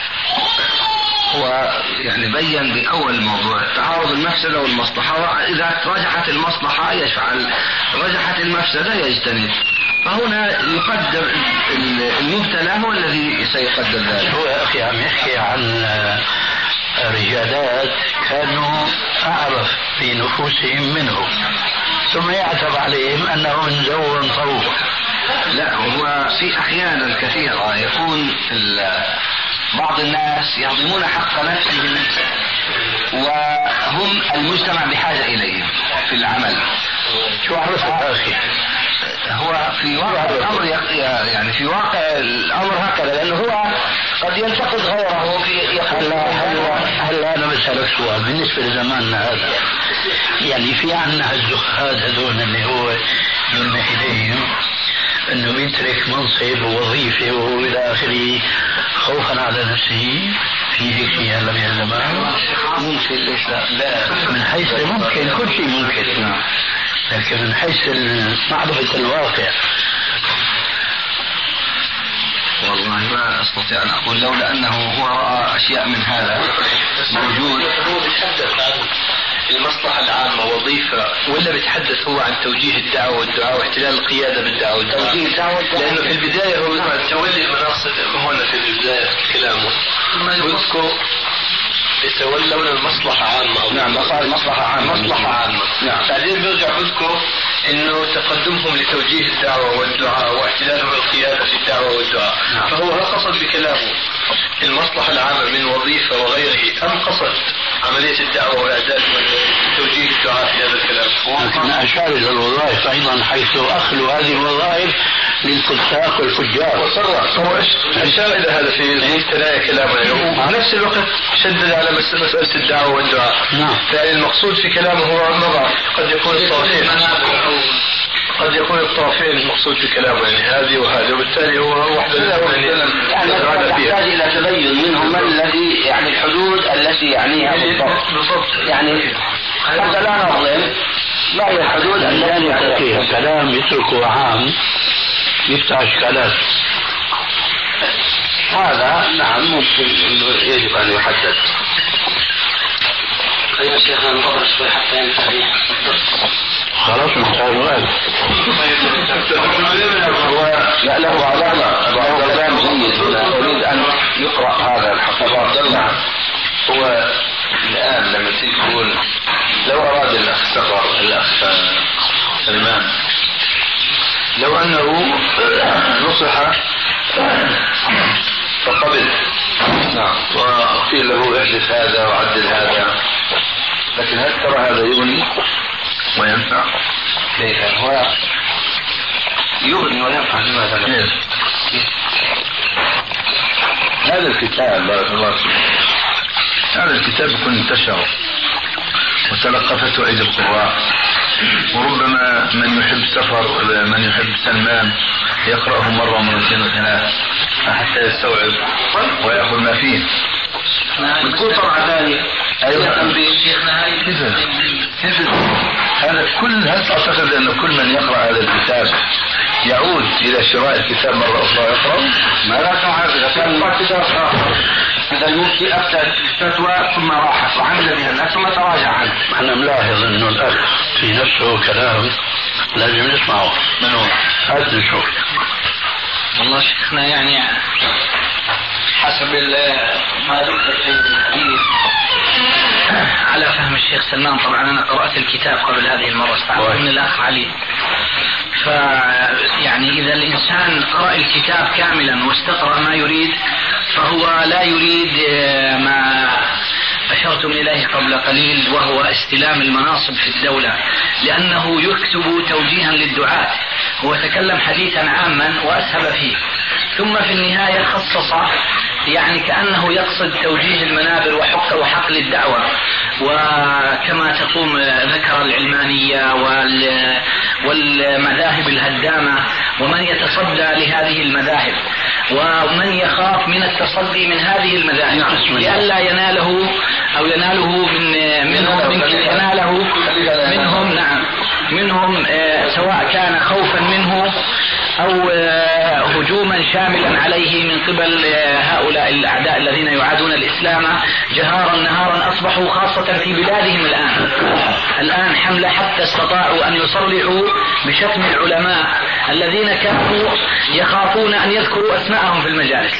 هو يعني بين بأول موضوع تعارض المفسدة والمصلحة وإذا رجحت المصلحة يفعل رجحت المفسدة يجتنب. فهنا يقدر المبتلى هو الذي سيقدر ذلك. هو يا أخي عم يحكي عن رجالات كانوا أعرف في نفوسهم منه ثم يعتب عليهم أنهم زوا فوق لا هو في أحيانا كثيرة يكون بعض الناس يهضمون حق نفسهم وهم المجتمع بحاجة إليهم في العمل. شو عرفت أخي؟ هو في واقع الأمر يعني في واقع الأمر هكذا لأنه هو قد ينتقد غيره في هلا هلا هلا أنا بسالك سؤال. بالنسبة لزماننا هذا يعني في عندنا الزهاد هذول اللي هو يلمح إليهم. أنه بيترك منصب ووظيفه والى آخره خوفا على نفسه. في هيك شيء هلا بهالزمان ممكن ليش لا؟ لا. من حيث ممكن كل شيء ممكن. لكن من حيث معرفة الواقع. والله ما أستطيع أن أقول لولا أنه هو رأى أشياء من هذا موجود. المصلحة العامة وظيفة ولا بيتحدث هو عن توجيه الدعوة والدعاء واحتلال القيادة بالدعوة والدعاء. توجيه الدعوة لأنه في البداية هو تولي المناصب هنا في البداية كلامه. يذكر يتولون المصلحة عامة. نعم مصلحة عامة. مصلحة عامة. نعم. بعدين بيرجع بذكر إنه تقدمهم لتوجيه الدعوة والدعاء واحتلالهم القيادة في الدعوة والدعاء. نعم. فهو هل قصد بكلامه. المصلحة العامة من وظيفة وغيره أم قصد عملية الدعوة وإعداد توجيه الدعاء في هذا الكلام. لكن أشار إلى الوظائف أيضا حيث أخلو هذه الوظائف للفساق والفجار وصرح. هو أشار إلى هذا في ثنايا كلامه وفي نفس الوقت شدد على مسألة الدعوة والدعاء. نعم. يعني المقصود في كلامه هو النظر قد يكون الطرفين قد يكون الطرفين المقصود في كلامه يعني هذه وهذه وبالتالي هو وحده يعني يحتاج إلى تبين منهم ما الذي يعني الحدود التي يعنيها بالضبط. بالضبط. يعني حتى لا نظلم ما هي الحدود التي فيها كلام يتركه عام يفتح اشكالات هذا نعم ممكن يجب أن يحدد. خلينا شيخنا نقرا شوي حتى ينتهي. خلاص انتهى الوقت لا له علامة جيد هنا أريد أن يقرأ هذا الحقيقة نعم هو الآن لما تيجي تقول لو أراد الأخ سفر الأخ سلمان لو أنه نصح فقبل. نعم. وقيل له احدث هذا وعدل هذا. لكن هل ترى هذا يغني؟ وينفع؟ كيف هو يغني وينفع لماذا لا؟ هذا الكتاب بارك الله فيك. هذا الكتاب يكون انتشر. وتلقفته أيدي القراء. وربما من يحب سفر من يحب سلمان يقرأه مرة ومرتين وثلاث حتى يستوعب ويأخذ ما فيه. وتكون طبعا ثانية. أيوه. شيخنا هاي كيف؟ كيف؟ هذا كل هل تعتقد أن كل من يقرأ هذا الكتاب يعود إلى شراء الكتاب مرة أخرى يقرأ؟ ما لا تعرف اذا كان ما كتاب اخر مثلا المفتي افتى فتوى ثم راحت وعمل بها الناس ثم تراجع عنه. أنا ملاحظ أنه الأخ في نفسه كلام لازم نسمعه من هو؟ هات نشوف. والله شيخنا يعني حسب ما ذكر في الحديث على فهم الشيخ سلمان. طبعا أنا قرأت الكتاب قبل هذه المرة استعرض من الأخ علي. ف يعني إذا الإنسان قرأ الكتاب كاملا واستقرأ ما يريد فهو لا يريد آه، ما أشرتم إليه قبل قليل وهو استلام المناصب في الدولة لأنه يكتب توجيها للدعاة. هو تكلم حديثا عاما وأسهب فيه. ثم في النهاية خصص يعني كأنه يقصد توجيه المنابر وحق وحقل الدعوة. وكما تقوم ذكر العلمانية وال والمذاهب الهدامة ومن يتصدى لهذه المذاهب. ومن يخاف من التصدي من هذه المذاهب. لئلا يناله أو يناله من منهم من يناله. منهم نعم. منهم آه، سواء كان خوفا منه أو آه، هجوما شاملا عليه من قبل آه، هؤلاء الأعداء الذين يعادون الإسلام جهارا نهارا أصبحوا خاصة في بلادهم الآن. الآن حملة حتى استطاعوا أن يصرحوا بشتم العلماء الذين كانوا يخافون أن يذكروا أسماءهم في المجالس.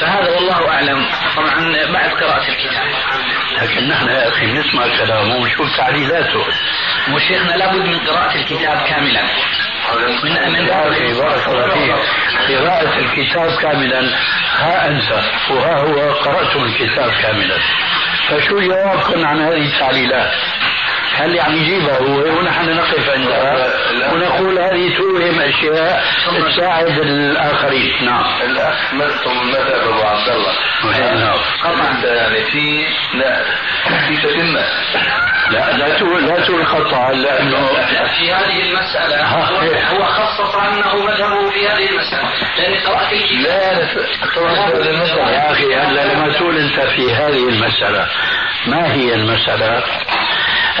فهذا والله أعلم. طبعا بعد قراءة الكتاب. لكن نحن يا أخي نسمع كلامه ونشوف تعليلاته. وشيخنا لابد من قراءة الكتاب كاملا. من من بارك الله فيك قراءة الكتاب كاملا ها أنت وها هو قرأتم الكتاب كاملا فشو جوابكم عن هذه التعليلات؟ هل يعني يجيبها هو ونحن نقف عندها ونقول هذه توهم اشياء تساعد الآخرين. نعم. الأخ ملتم مذهب أبو عبد الله. نعم. طبعا يعني في لا في تتمه لا لا تقول لا تقول خطا لأنه في هذه هو- إيه. هو خصص أنه مذهبه في هذه المسألة. لأن قرأت الكتاب يا أخي هلا لما تقول أنت في هذه المسألة ما هي المسألة؟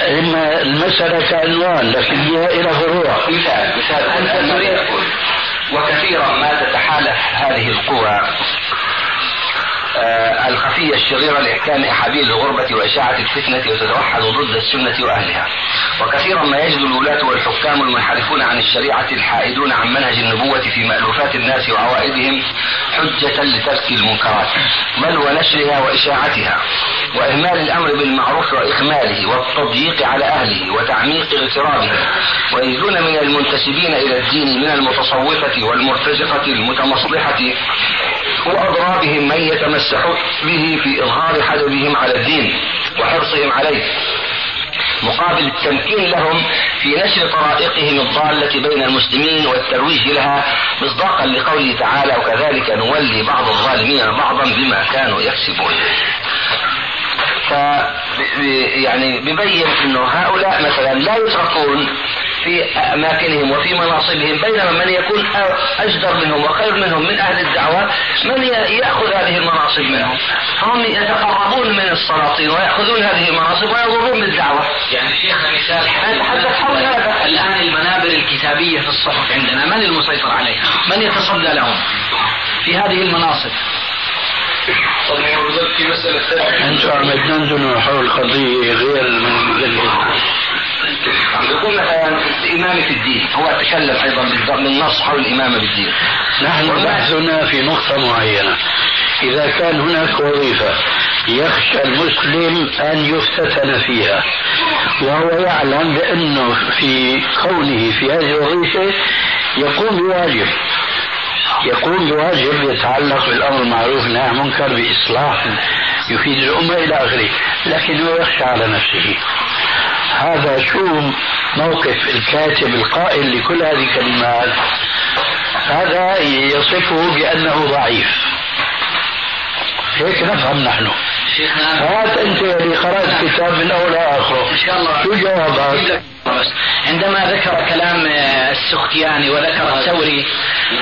إما المسألة كعنوان لكن هي إلى فروع مثال مثال أنت تريد وكثيرا ما تتحالف هذه القوى. الخفية الشريرة لإحكام أحابيل الغربة وإشاعة الفتنة وتتوحد ضد السنة وأهلها. وكثيرا ما يجد الولاة والحكام المنحرفون عن الشريعة الحائدون عن منهج النبوة في مألوفات الناس وعوائدهم حجة لترك المنكرات بل ونشرها وإشاعتها وإهمال الأمر بالمعروف وإخماله والتضييق على أهله وتعميق اغترابه ويجدون من المنتسبين إلى الدين من المتصوفة والمرتزقة المتمصلحة وأضرابهم من يتمسح به في إظهار حدبهم على الدين وحرصهم عليه مقابل التمكين لهم في نشر طرائقهم الضالة بين المسلمين والترويج لها مصداقا لقوله تعالى وكذلك نولي بعض الظالمين بعضا بما كانوا يكسبون. ف يعني ببين إنه هؤلاء مثلا لا يتركون في أماكنهم وفي مناصبهم بينما من يكون أجدر منهم وخير منهم من أهل الدعوه من يأخذ هذه المناصب منهم. فهم يتقربون من السلاطين ويأخذون هذه المناصب ويضرون بالدعوة. يعني شيخنا مثال حول هذا الآن المنابر الكتابية في الصحف عندنا من المسيطر عليها؟ من يتصدى لهم في هذه المناصب؟ طب في مسألة ثانية. أنتم عم حول قضية غير من يقول مثلا الإمامة في الدين هو تكلم أيضا بالنص حول الإمامة بالدين نحن بحثنا في نقطة معينة. إذا كان هناك وظيفة يخشى المسلم أن يفتتن فيها وهو يعلم بأنه في كونه في هذه الوظيفة يقوم بواجب. يقوم بواجب يتعلق بالأمر المعروف والنهي عن المنكر بإصلاح يفيد الأمة إلى آخره لكنه يخشى على نفسه. هذا شو موقف الكاتب القائل لكل هذه الكلمات؟ هذا يصفه بأنه ضعيف. هيك نفهم نحن. هات أنت اللي قرأت الكتاب من اوله لاخره إن شاء الله. شو جوابك؟ عندما ذكر كلام السختياني وذكر الثوري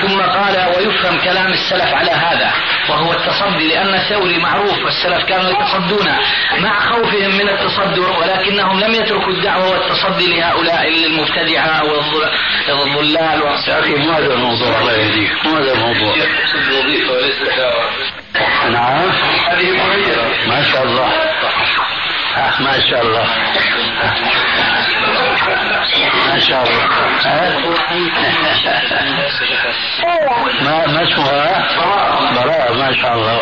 ثم قال ويفهم كلام السلف على هذا وهو التصدي لأن الثوري معروف والسلف كانوا يتصدون مع خوفهم من التصدر ولكنهم لم يتركوا الدعوة والتصدي لهؤلاء المبتدعة أو الضلال يا أخي ما هذا الموضوع؟ الله يهديك. ما هذا الموضوع وليس نعم هذه مغيرة ما شاء الله ما شاء الله ما شاء الله ما ما اسمها براءة ما شاء الله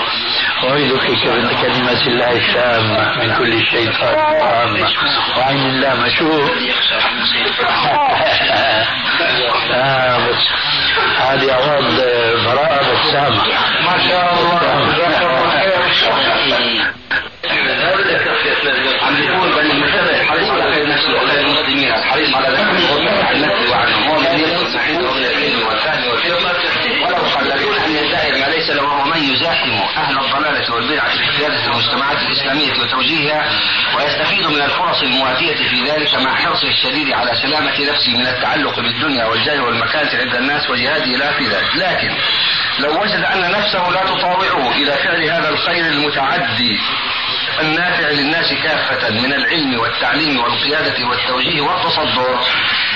أعيذك كلمة الله التامة من كل شيطان وعامة وعين الله مشهور. [LAUGHS] آه هذه أعراض براءة بسامة ما شاء الله الحريص على خير نفسه وخير المسلمين. الحريص على ذكر الغربة عن نفسه وعنهم هو من يصل نحيته من العلم والفهم والفقه ولو قلدون أن يدعي ما ليس له وهو من يزاحم أهل الضلالة والبدعه في قياده المجتمعات الإسلامية وتوجيهها ويستفيد من الفرص المواتية في ذلك مع حرصه الشديد على سلامة نفسه من التعلق بالدنيا والجاه والمكانة عند الناس وجهاده ذلك. لكن لو وجد أن نفسه لا تطاوعه إلى فعل هذا الخير المتعدي النافع للناس كافة من العلم والتعليم والقيادة والتوجيه والتصدر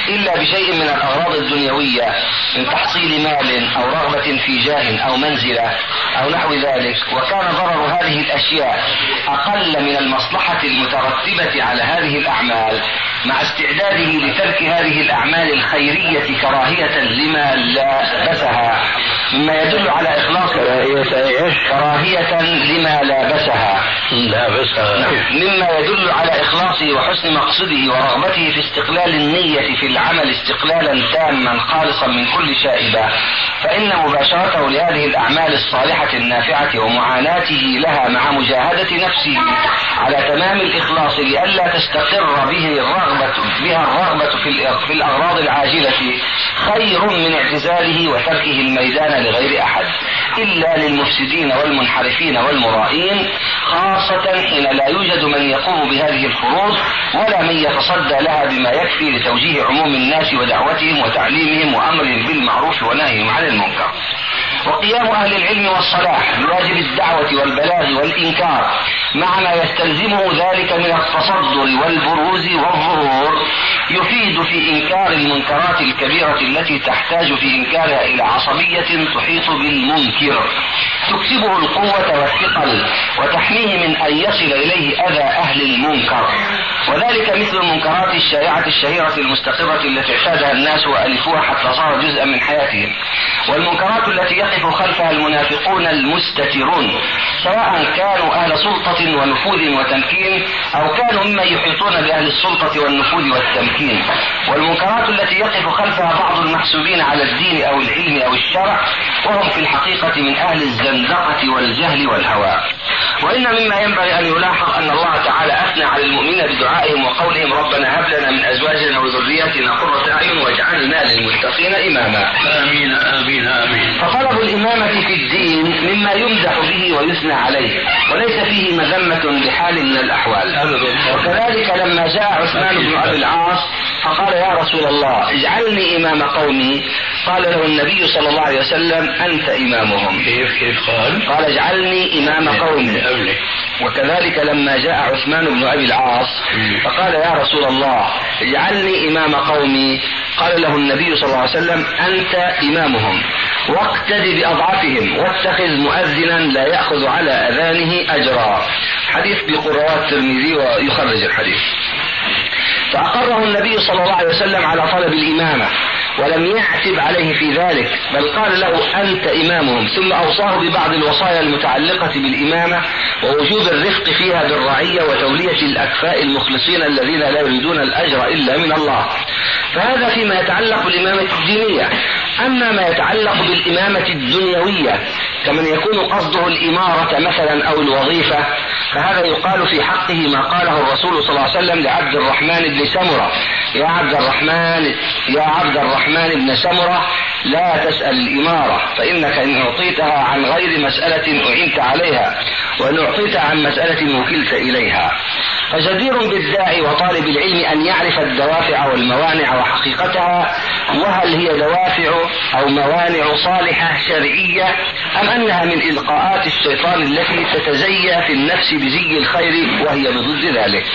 إلا بشيء من الأغراض الدنيوية من تحصيل مال أو رغبة في جاه أو منزلة أو نحو ذلك. وكان ضرر هذه الأشياء أقل من المصلحة المترتبة على هذه الأعمال مع استعداده لترك هذه الأعمال الخيرية كراهية لما لابسها مما يدل على إخلاص كراهية؟ كراهية لما لابسها لابسها مما يدل على إخلاصه وحسن مقصده ورغبته في استقلال النية في العمل استقلالا تاما خالصا من كل شائبة فإن مباشرته لهذه الأعمال الصالحة النافعة ومعاناته لها مع مجاهدة نفسه على تمام الإخلاص لئلا تستقر به الرغبة بها الرغبة في الأغراض العاجلة خير من اعتزاله وتركه الميدان لغير أحد إلا للمفسدين والمنحرفين والمرائين خاصة حين لا يوجد من يقوم بهذه الفروض ولا من يتصدى لها بما يكفي لتوجيه عموم الناس ودعوتهم وتعليمهم وأمرهم بالمعروف ونهيهم عن المنكر. وقيام أهل العلم والصلاح بواجب الدعوة والبلاغ والإنكار مع ما يستلزمه ذلك من التصدر والبروز والظهور يفيد في إنكار المنكرات الكبيرة التي تحتاج في إنكارها إلى عصبية تحيط بالمنكر. تكسبه القوة والثقل وتحميه من أن يصل إليه أذى أهل المنكر. وذلك مثل المنكرات الشائعة الشهيرة المستقرة التي اعتادها الناس وألفوها حتى صار جزءا من حياتهم. والمنكرات التي يقف خلفها المنافقون المستترون سواء كانوا أهل سلطة ونفوذ وتمكين أو كانوا ممن يحيطون بأهل السلطة والنفوذ والتمكين. والمنكرات التي يقف خلفها بعض المحسوبين على الدين أو العلم أو الشرع وهم في الحقيقة من أهل الزندقة والجهل والهوى. وإن مما ينبغي أن يلاحظ أن الله تعالى أثنى على المؤمنين بدعائهم وقولهم ربنا هب لنا من أزواجنا وذرياتنا قرة أعين واجعلنا للمتقين إماما. آمين آمين آمين. فطلب الإمامة في الدين مما يمدح به ويثنى عليه وليس فيه مذمة بحال من الأحوال. وكذلك لما جاء عثمان بن أبي العاص فقال يا رسول الله اجعلني إمام قومي. قال له النبي صلى الله عليه وسلم أنت إمامهم. كيف كيف قال؟ قال اجعلني إمام قومي. وكذلك لما جاء عثمان بن أبي العاص فقال يا رسول الله اجعلني إمام قومي. قال له النبي صلى الله عليه وسلم أنت إمامهم. واقتد بأضعفهم واتخذ مؤذنا لا يأخذ على أذانه أجرا. حديث بقراءات الترمذي ويخرج الحديث. فأقره النبي صلى الله عليه وسلم على طلب الإمامة ولم يعتب عليه في ذلك بل قال له أنت إمامهم ثم أوصاه ببعض الوصايا المتعلقة بالإمامة ووجوب الرفق فيها بالرعية وتولية الأكفاء المخلصين الذين لا يريدون الأجر إلا من الله. فهذا فيما يتعلق بالإمامة الدينية. أما ما يتعلق بالإمامة الدنيوية كمن يكون قصده الإمارة مثلا أو الوظيفة فهذا يقال في حقه ما قاله الرسول صلى الله عليه وسلم لعبد الرحمن بن سمرة. يا عبد الرحمن يا عبد الرحمن بن سمرة لا تسأل الإمارة فإنك إن أعطيتها عن غير مسألة أعنت عليها وإن أعطيت عن مسألة وكلت إليها. فجدير بالداعي وطالب العلم أن يعرف الدوافع والموانع وحقيقتها وهل هي دوافع أو موانع صالحة شرعية أم أنها من إلقاءات الشيطان التي تتزيى في النفس بزي الخير وهي بضد ذلك.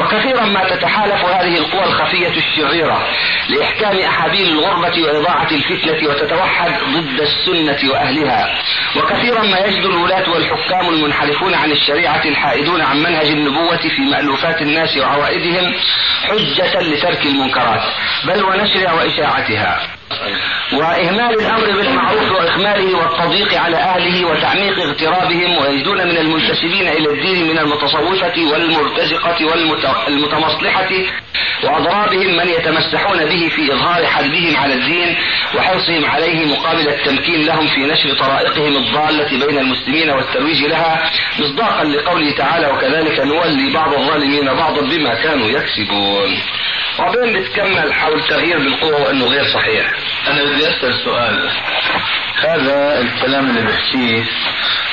وكثيرا ما تتحالف هذه القوى الخفية الشريرة لإحكام أحابيل الغربة وإضاعة الفتنة وتتوحد ضد السنة وأهلها. وكثيرا ما يجد الولاة والحكام المنحرفون عن الشريعة الحائدون عن منهج النبوة في مألوفات الناس وعوائدهم حجة لترك المنكرات. بل ونشرها وإشاعتها. وإهمال الأمر بالمعروف وإخماله والتضييق على أهله وتعميق اغترابهم ويجدون من المنتسبين إلى الدين من المتصوفة والمرتزقة والمتمصلحة وأضرابهم من يتمسحون به في إظهار حلبهم على الدين وحرصهم عليه مقابل التمكين لهم في نشر طرائقهم الضالة بين المسلمين والترويج لها مصداقا لقوله تعالى وكذلك نولي بعض الظالمين بعضا بما كانوا يكسبون. وبين بتكمل حول تغيير بالقوة وأنه غير صحيح. أنا بدي أسأل سؤال. هذا الكلام اللي بحكيه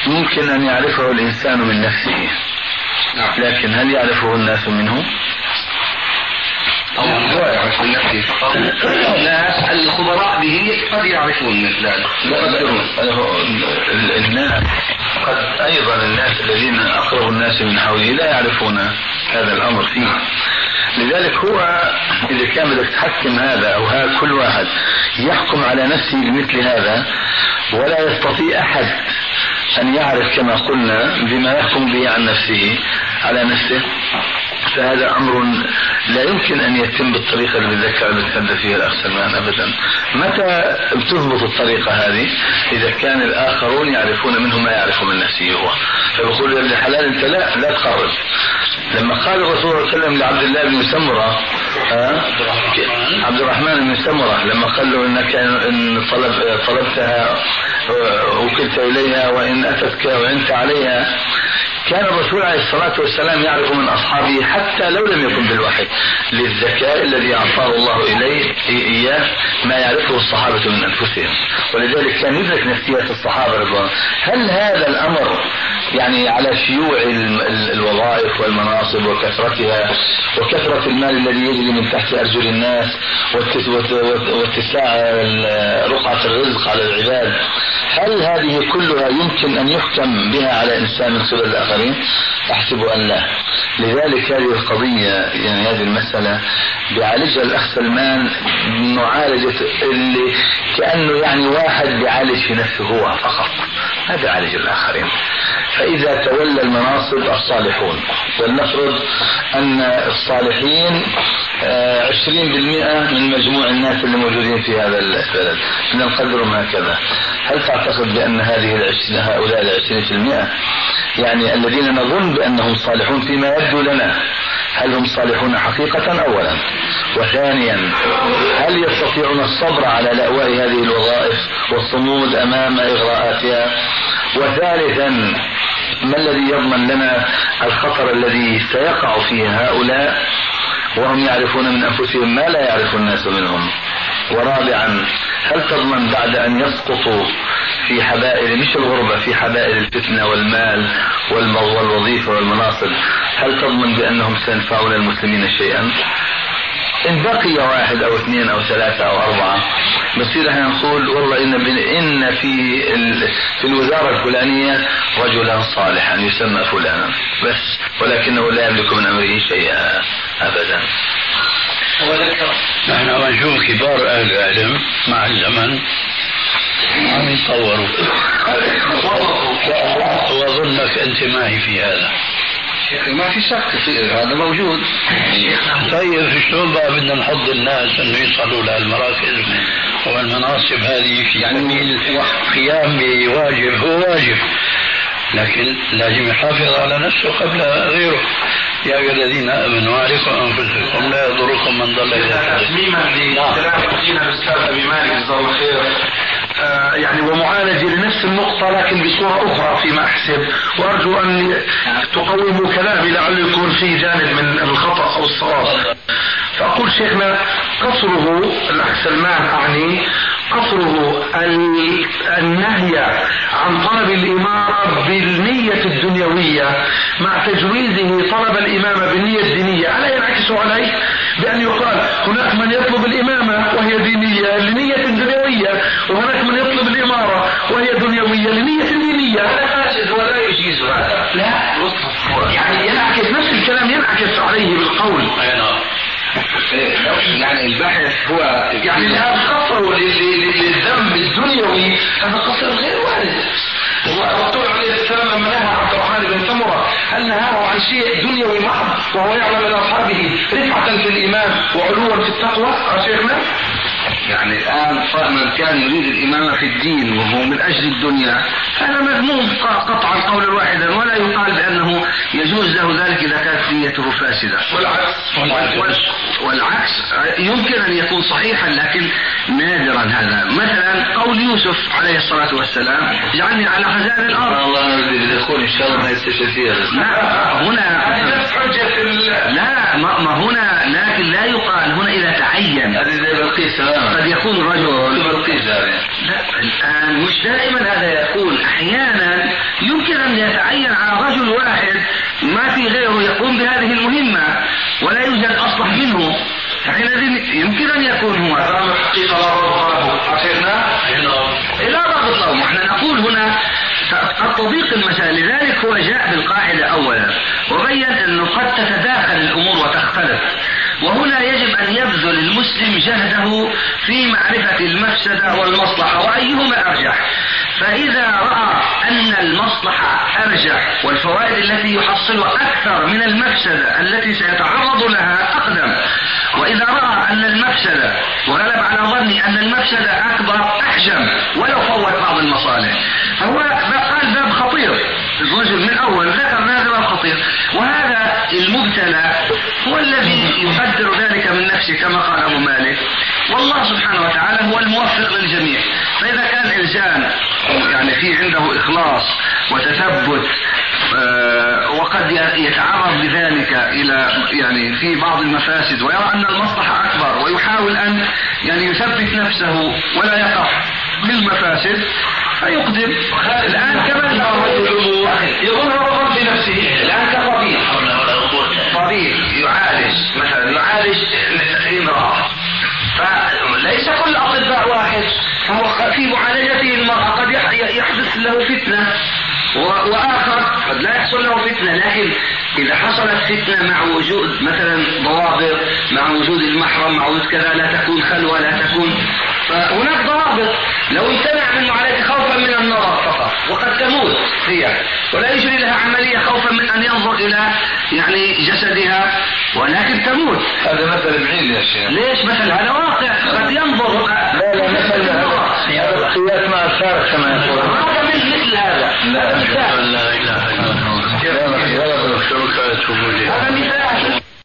ممكن أن يعرفه الإنسان من نفسه. لكن هل يعرفه الناس منه؟ أو هو يعرف من نفسه فقط. الناس الخبراء به قد يعرفون مثل ذلك يقدرون الناس قد أيضا الناس الذين أقرب الناس من حوله لا يعرفون هذا الأمر فيه. لذلك هو إذا كان بدك تحكم هذا أو هذا كل واحد يحكم على نفسه بمثل هذا ولا يستطيع أحد أن يعرف كما قلنا بما يحكم به عن نفسه على نفسه. فهذا أمر لا يمكن أن يتم بالطريقة اللي بتذكر بتحدث فيها الأخ سلمان أبدا. متى بتضبط الطريقة هذه؟ إذا كان الآخرون يعرفون منه ما يعرف من نفسه هو. فبقول يا ابن الحلال أنت لا لا تقرب لما قال الرسول صلى الله عليه وسلم لعبد الله بن سمرة عبد الرحمن بن سمرة لما قال له إنك إن طلب طلبتها وكلت إليها وإن أتتك وانت عليها كان الرسول عليه الصلاة والسلام يعرف من أصحابه حتى لو لم يكن بالوحي للذكاء الذي أعطاه الله إليه إياه ما يعرفه الصحابة من أنفسهم. ولذلك كان يدرك نفسيات الصحابة رضوان. هل هذا الأمر يعني على شيوع الوظائف والمناصب وكثرتها وكثرة المال الذي يجري من تحت أرجل الناس واتساع رقعة الرزق على العباد. هل هذه كلها يمكن أن يحكم بها على إنسان من قبل الآخرين؟ أحسب أن لا. لذلك هذه القضية يعني هذه المسألة بيعالجها الأخ سلمان معالجة اللي كأنه يعني واحد بيعالج في نفسه هو فقط. ما بيعالج الآخرين. فإذا تولى المناصب الصالحون. ولنفرض أن الصالحين آه، عشرين بالمئة من مجموع الناس اللي موجودين في هذا البلد. نقدرهم هكذا هل تعتقد بأن هذه العشرين هؤلاء العشرين في المئة يعني الذين نظن بأنهم صالحون فيما يبدو لنا هل هم صالحون حقيقة أولا؟ وثانيا هل يستطيعون الصبر على لأواء هذه الوظائف والصمود أمام إغراءاتها؟ وثالثا ما الذي يضمن لنا الخطر الذي سيقع فيه هؤلاء وهم يعرفون من أنفسهم ما لا يعرف الناس منهم؟ ورابعا هل تضمن بعد أن يسقطوا في حبائل مش الغربة في حبائل الفتنة والمال والوظيفة والمناصب هل تضمن بأنهم سينفعون المسلمين شيئا؟ إن بقي واحد أو اثنين أو ثلاثة أو أربعة بصير إحنا نقول والله إن إن في في الوزارة الفلانية رجلا صالحا يسمى فلانا بس ولكنه لا يملك من أمره شيئا أبدا. نحن نشوف كبار أهل العلم مع الزمن عم يتطوروا. [LAUGHS] وأظنك أنت معي في هذا. ما في شك هذا موجود. طيب شلون بقى بدنا نحض الناس إنه يصلوا لهالمراكز؟ والمناصب هذه في يعني القيام بواجب هو واجب. لكن لازم يحافظ على نفسه قبل غيره. يا أيها الذين آمنوا عليكم أنفسكم لا يضركم من ضل اذا تتميما لكلام الأستاذ أبي مالك جزاه الله خير. يعني ومعالجة لنفس النقطة لكن بصورة أخرى فيما أحسب. وأرجو أن تقوموا كلامي لعله يكون في جانب من الخطأ أو الصواب. فأقول شيخنا قصره الأخ سلمان أعني قصره النهي عن طلب الإمارة بالنية الدنيوية مع تجويزه طلب الإمامة بالنية الدينية. ألا ينعكس عليه بأن يقال هناك من يطلب الإمامة وهي دينية لنية دنيوية وهناك من يطلب الإمارة وهي دنيوية لنية دينية. هذا فاسد ولا يجيز هذا. لا. يعني ينعكس نفس الكلام ينعكس عليه بالقول. يعني البحث هو يعني الآن قصروا للذنب الدنيوي هذا قصر غير وارد. الرسول عليه السلام لما نهى عبد الرحمن بن سمرة هل نهاه عن شيء دنيوي محض وهو يعلم من أصحابه رفعة في الإيمان وعلوا في التقوى. يا شيخنا يعني الآن من كان يريد الإمامة في الدين وهو من أجل الدنيا هذا مذموم قطعا قولا واحدا ولا يقال بأنه يجوز له ذلك إذا كانت نيته فاسدة. والعكس. والعكس, والعكس. يمكن أن يكون صحيحا لكن نادرا هذا. مثلا قول يوسف عليه الصلاة والسلام اجعلني على خزائن الأرض. الله يكون إن شاء الله ما يكتشف فيها. لا هنا. لا ما هنا لكن لا يقال هنا إذا تعين. هذه زي بلقيس قد يكون رجل. لا الآن مش دائما هذا يكون أحيانا يمكن أن يتعين على رجل واحد ما في غيره يقوم بهذه المهمة ولا يوجد أصلح منه. فحينئذ يمكن أن يكون هو. لا رابط له لا رابط له إحنا نقول هنا قد تضيق المسائل لذلك هو جاء بالقاعدة أولا. وبين أنه قد تتداخل الأمور وتختلف. وهنا يجب أن يبذل المسلم جهده في معرفة المفسدة والمصلحة وأيهما أرجح؟ فإذا رأى أن المصلحة أرجح والفوائد التي يحصلها أكثر من المفسدة التي سيتعرض لها أقدم. وإذا رأى أن المفسدة وغلب على ظني أن المفسدة أكبر أحجم ولو فوت بعض المصالح. فهو قال باب خطير. الرجل من أول ذكر هذا باب خطير. وهذا المبتلى هو الذي يقدر ذلك من نفسه كما قال أبو مالك. والله سبحانه وتعالى هو الموفق للجميع. فإذا كان إنسان يعني في عنده إخلاص وتثبت آه، وقد يتعرض بذلك إلى يعني في بعض المفاسد ويرى أن المصلحة أكبر ويحاول أن يعني يثبت نفسه ولا يقع بالمفاسد فيقدم. الآن كمن يظن رغم في نفسه. مثلا يعالج امرأة فليس كل الأطباء واحد. في معالجته المرأة قد يحدث له فتنة. وآخر قد لا يحصل له فتنة. لكن إذا حصلت فتنة مع وجود مثلا ضوابط مع وجود المحرم مع وجود كذا لا تكون خلوة لا تكون. فهناك ضوابط. لو امتنع من معالجة خوفا من النظر وقد تموت هي ولا يجري لها عملية خوفا من أن ينظر إلى يعني جسدها ولكن تموت هذا مثل بعيد يا شيخ ليش مثل هذا واقع قد ينظر لا لا مثل هذا القياس مع الفارق كما يقول هذا مثل هذا لا لا اله الا الله هذا مثال